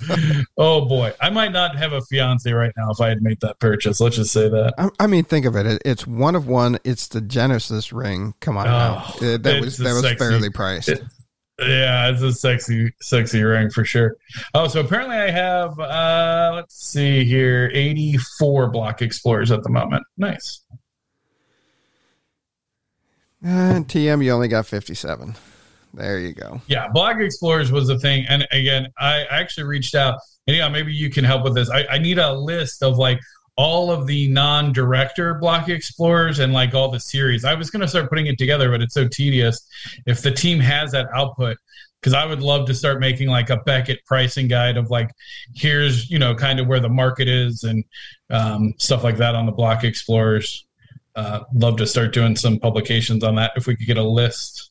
oh boy, I might not have a fiance right now if I had made that purchase. Let's just say that. I, I mean, think of it. it. It's one of one. It's the Genesis ring. Come on now. Oh, Uh, that was that was sexy- fairly priced. it- Yeah, it's a sexy, sexy ring for sure. Oh, so apparently I have, uh, let's see here, 84 block explorers at the moment. Nice. Uh, TM, you only got 57. There you go. Yeah, block explorers was the thing. And again, I actually reached out and yeah, maybe you can help with this. I, I need a list of like all of the non-director block explorers and like all the series. I was going to start putting it together, but it's so tedious. If the team has that output, because I would love to start making like a Beckett pricing guide of like, here's you know kind of where the market is and um, stuff like that on the block explorers. Uh, love to start doing some publications on that if we could get a list.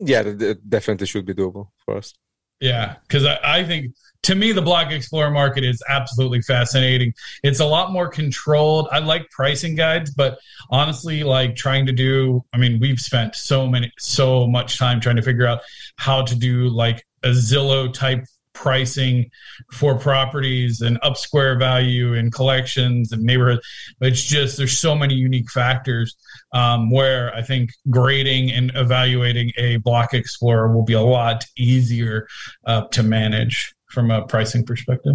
Yeah, that definitely should be doable for us. Yeah, because I, I think to me the block explorer market is absolutely fascinating. It's a lot more controlled. I like pricing guides, but honestly, like trying to do, I mean, we've spent so many, so much time trying to figure out how to do like a Zillow type pricing for properties and up square value and collections and neighborhood. It's just there's so many unique factors um, where I think grading and evaluating a block explorer will be a lot easier uh, to manage from a pricing perspective.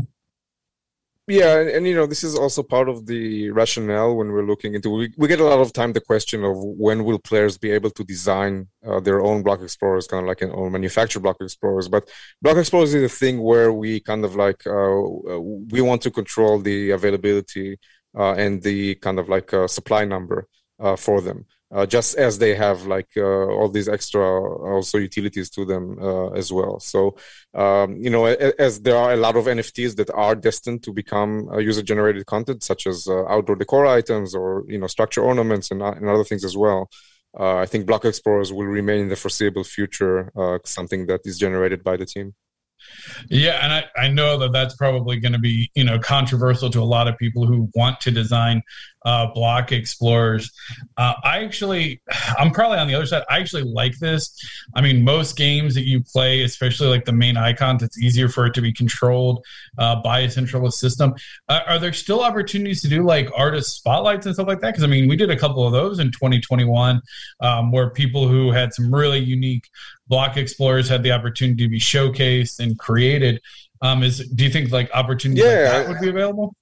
Yeah, and, and you know this is also part of the rationale when we're looking into. We, we get a lot of time the question of when will players be able to design uh, their own block explorers, kind of like an own manufactured block explorers. But block explorers is a thing where we kind of like uh, we want to control the availability uh, and the kind of like uh, supply number uh, for them. Uh, just as they have like uh, all these extra also utilities to them uh, as well. So um, you know, as, there are a lot of NFTs that are destined to become uh, user-generated content, such as uh, outdoor decor items or you know structure ornaments and, and other things as well. Uh, I think block explorers will remain in the foreseeable future something that is generated by the team. Yeah, and I, I know that that's probably going to be you know controversial to a lot of people who want to design uh, block explorers. Uh, I actually, I'm probably on the other side. I actually like this. I mean, most games that you play, especially like the main icons, it's easier for it to be controlled uh, by a centralized system. Uh, are there still opportunities to do like artist spotlights and stuff like that? Because I mean, we did a couple of those in 2021, um, where people who had some really unique block explorers had the opportunity to be showcased and created. Um, is do you think like opportunities yeah, like that would be available?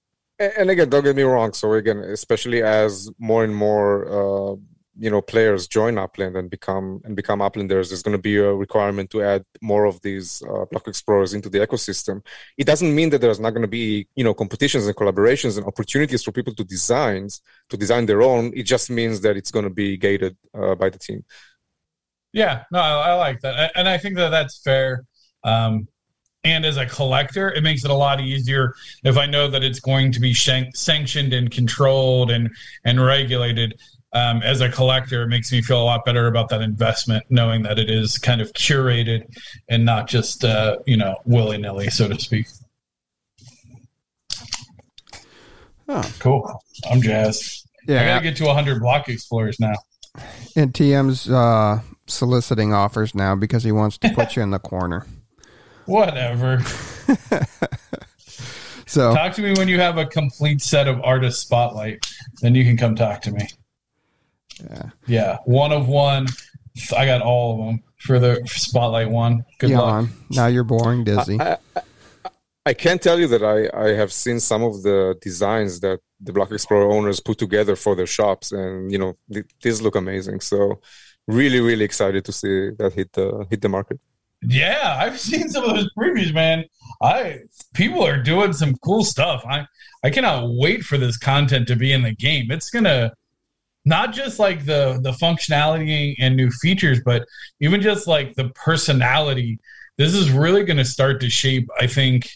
And again don't get me wrong so again especially as more and more uh, you know players join upland and become and become uplanders there's going to be a requirement to add more of these uh, block explorers into the ecosystem. It doesn't mean that there's not going to be you know competitions and collaborations and opportunities for people to design to design their own. It just means that it's going to be gated uh, by the team. Yeah. No I, I, like that. And i think that that's fair. Um, and as a collector it makes it a lot easier if i know that it's going to be shank- sanctioned and controlled and and regulated. Um, as a collector it makes me feel a lot better about that investment knowing that it is kind of curated and not just uh, you know willy-nilly so to speak. Oh. cool. I'm jazzed. Yeah. i gotta get to 100 block explorers now. And tm's uh, soliciting offers now because he wants to put you in the corner (laughs) Whatever. (laughs) so talk to me when you have a complete set of artist spotlight. Then you can come talk to me. Yeah. Yeah. One of one. I got all of them for the spotlight one. Good luck. Now you're boring, Dizzy. I, I, I can't tell you that I, I have seen some of the designs that the Block Explorer owners put together for their shops, and you know these look amazing. So, really, really excited to see that hit the hit the market. Yeah, I've seen some of those previews, man. I people are doing some cool stuff. I I cannot wait for this content to be in the game. It's gonna not just like the the functionality and new features, but even just like the personality. This is really to start to shape, I think,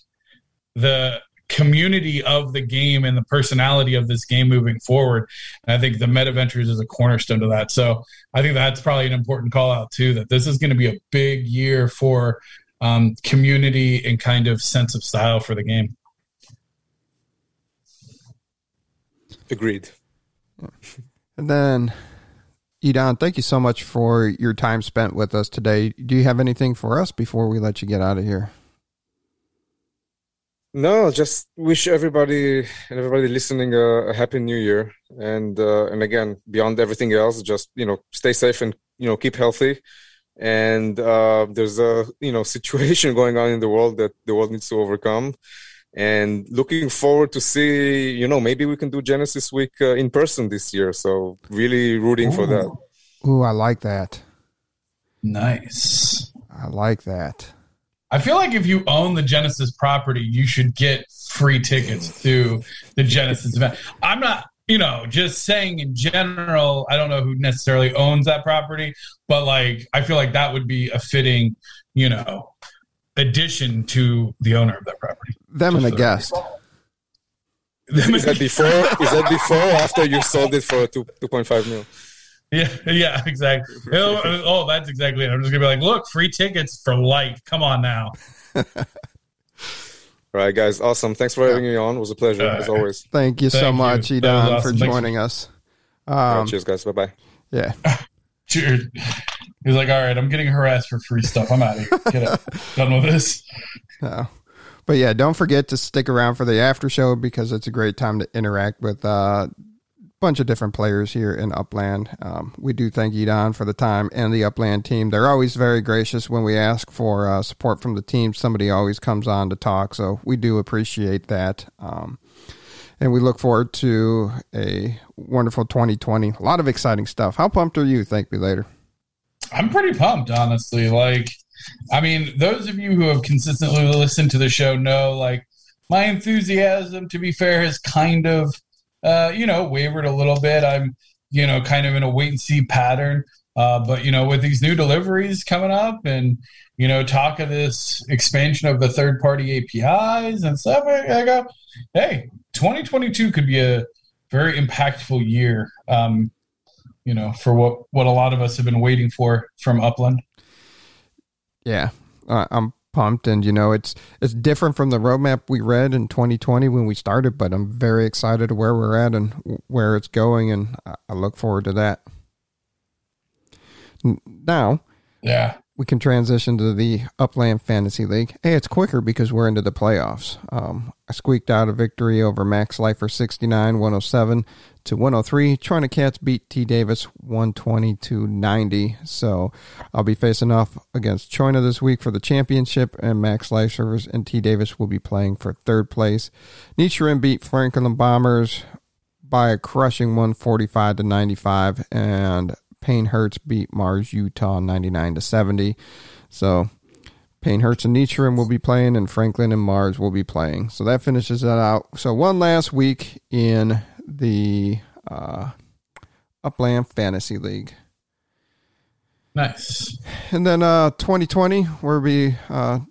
the community of the game and the personality of this game moving forward. And I think the Metaventures is a cornerstone to that. So I think that's probably an important call out too. That this is going to be a big year for um, community and kind of sense of style for the game. Agreed. (laughs) And then, Idan, thank you so much for your time spent with us today. Do you have anything for us before we let you get out of here? No, just wish everybody and everybody listening a, a happy new year, and uh, and again, beyond everything else, just you know, stay safe and you know, keep healthy. And uh, there's a you know (laughs) situation going on in the world that the world needs to overcome. And looking forward to see, you know, maybe we can do Genesis Week uh, in person this year. So really rooting Ooh. for that. Ooh, I like that. Nice. I like that. I feel like if you own the Genesis property, you should get free tickets to the Genesis event. I'm not, you know, just saying in general, I don't know who necessarily owns that property, but like I feel like that would be a fitting, you know, addition to the owner of that property. Them and a guest. Is that before? Is that before or after you sold it for two two point five mil? (laughs) Yeah, yeah, exactly. (laughs) oh, oh, that's exactly it. I'm just gonna be like, look, free tickets for life. Come on now. (laughs) All right, guys. Awesome. Thanks for having me on. It was a pleasure, uh, as always. Thank you Thank so much, you. Idan, awesome. for joining us. Um, right, cheers, guys. Bye bye. Yeah. cheers. He's like, all right, I'm getting harassed for free stuff. I'm out of here. Get it. Done with this. No. But yeah, don't forget to stick around for the after show because it's a great time to interact with uh, bunch of different players here in Upland. Um, we do thank Idan for the time and the Upland team. They're always very gracious when we ask for uh, support from the team. Somebody always comes on to talk, so we do appreciate that. Um, and we look forward to a wonderful 2020. A lot of exciting stuff. How pumped are you? ThankMeLater. I'm pretty pumped, honestly. Like, I mean, those of you who have consistently listened to the show know, like, my enthusiasm, to be fair, has kind of uh, you know, wavered a little bit. I'm you know, kind of in a wait and see pattern. Uh, but you know, with these new deliveries coming up, and you know, talk of this expansion of the third party APIs and stuff, I, go, hey, 2022 could be a very impactful year. Um, you know, for what what a lot of us have been waiting for from Upland. Yeah, uh, I'm pumped, and you know, it's it's different from the roadmap we read in 2020 when we started, but I'm very excited where we're at and where it's going, and I look forward to that. Now, yeah, we can transition to the Upland Fantasy League. Hey, it's quicker because we're into the playoffs. Um, I squeaked out a victory over Max Lifer 69 107 to 103. China Cats beat T Davis 120 to 90. So I'll be facing off against China this week for the championship, and Max Lifers and T Davis will be playing for third place. Nichiren beat Franklin Bombers by a crushing 145 to 95, and Payne Hertz beat Mars Utah 99 to 70. So Payne Hertz and Nichiren will be playing, and Franklin and Mars will be playing. So that finishes that out. So one last week in the uh, Upland Fantasy League. Nice. And then uh, 2020, where we'll uh,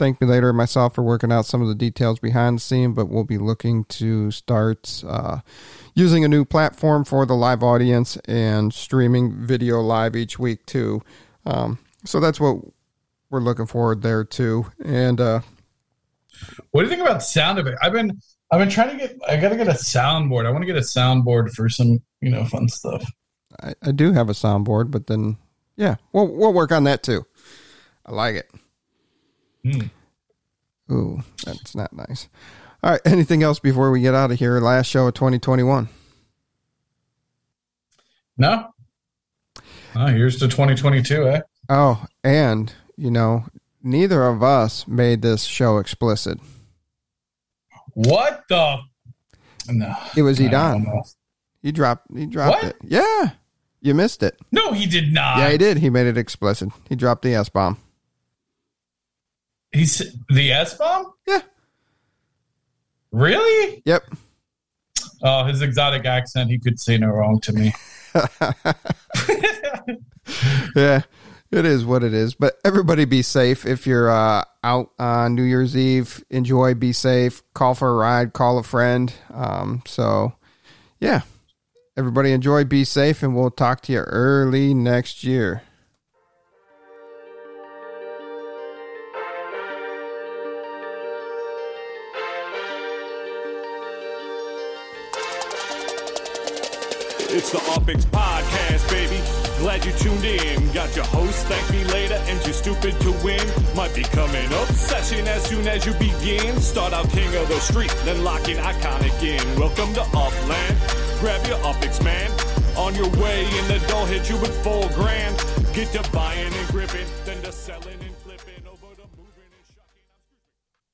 ThankMeLater myself for working out some of the details behind the scene, but we'll be looking to start uh, using a new platform for the live audience and streaming video live each week too. Um, so that's what we're looking forward there too. And uh, what do you think about sound of it? I've been I've been trying to get. I got to get a soundboard. I want to get a soundboard for some you know fun stuff. I, I do have a soundboard, but then yeah, we'll we'll work on that too. I like it. Mm. Ooh, that's not nice. All right. Anything else before we get out of here? Last show of 2021. No. Oh, here's to 2022, eh? Oh, and, you know, neither of us made this show explicit. What the? No. It was Idan. He dropped. He dropped what? it. Yeah. You missed it. No, he did not. Yeah, he did. He made it explicit. He dropped the S bomb. He's the S bomb? Yeah. Really? Yep. Oh, his exotic accent, he could say no wrong to me. (laughs) yeah, it is what it is. But everybody be safe. If you're uh, out on New Year's Eve, enjoy, be safe, call for a ride, call a friend. Um, so, yeah, everybody enjoy, be safe, and we'll talk to you early next year. It's the UPX Podcast, baby. Glad you tuned in. Got your host, ThankMeLater, and you're stupid to win. Might be coming obsession as soon as you begin. Start out king of the street, then lock in iconic in. Welcome to Upland. Grab your UPX, man. On your way, and the door hit you with four grand. Get to buying and gripping, then to selling.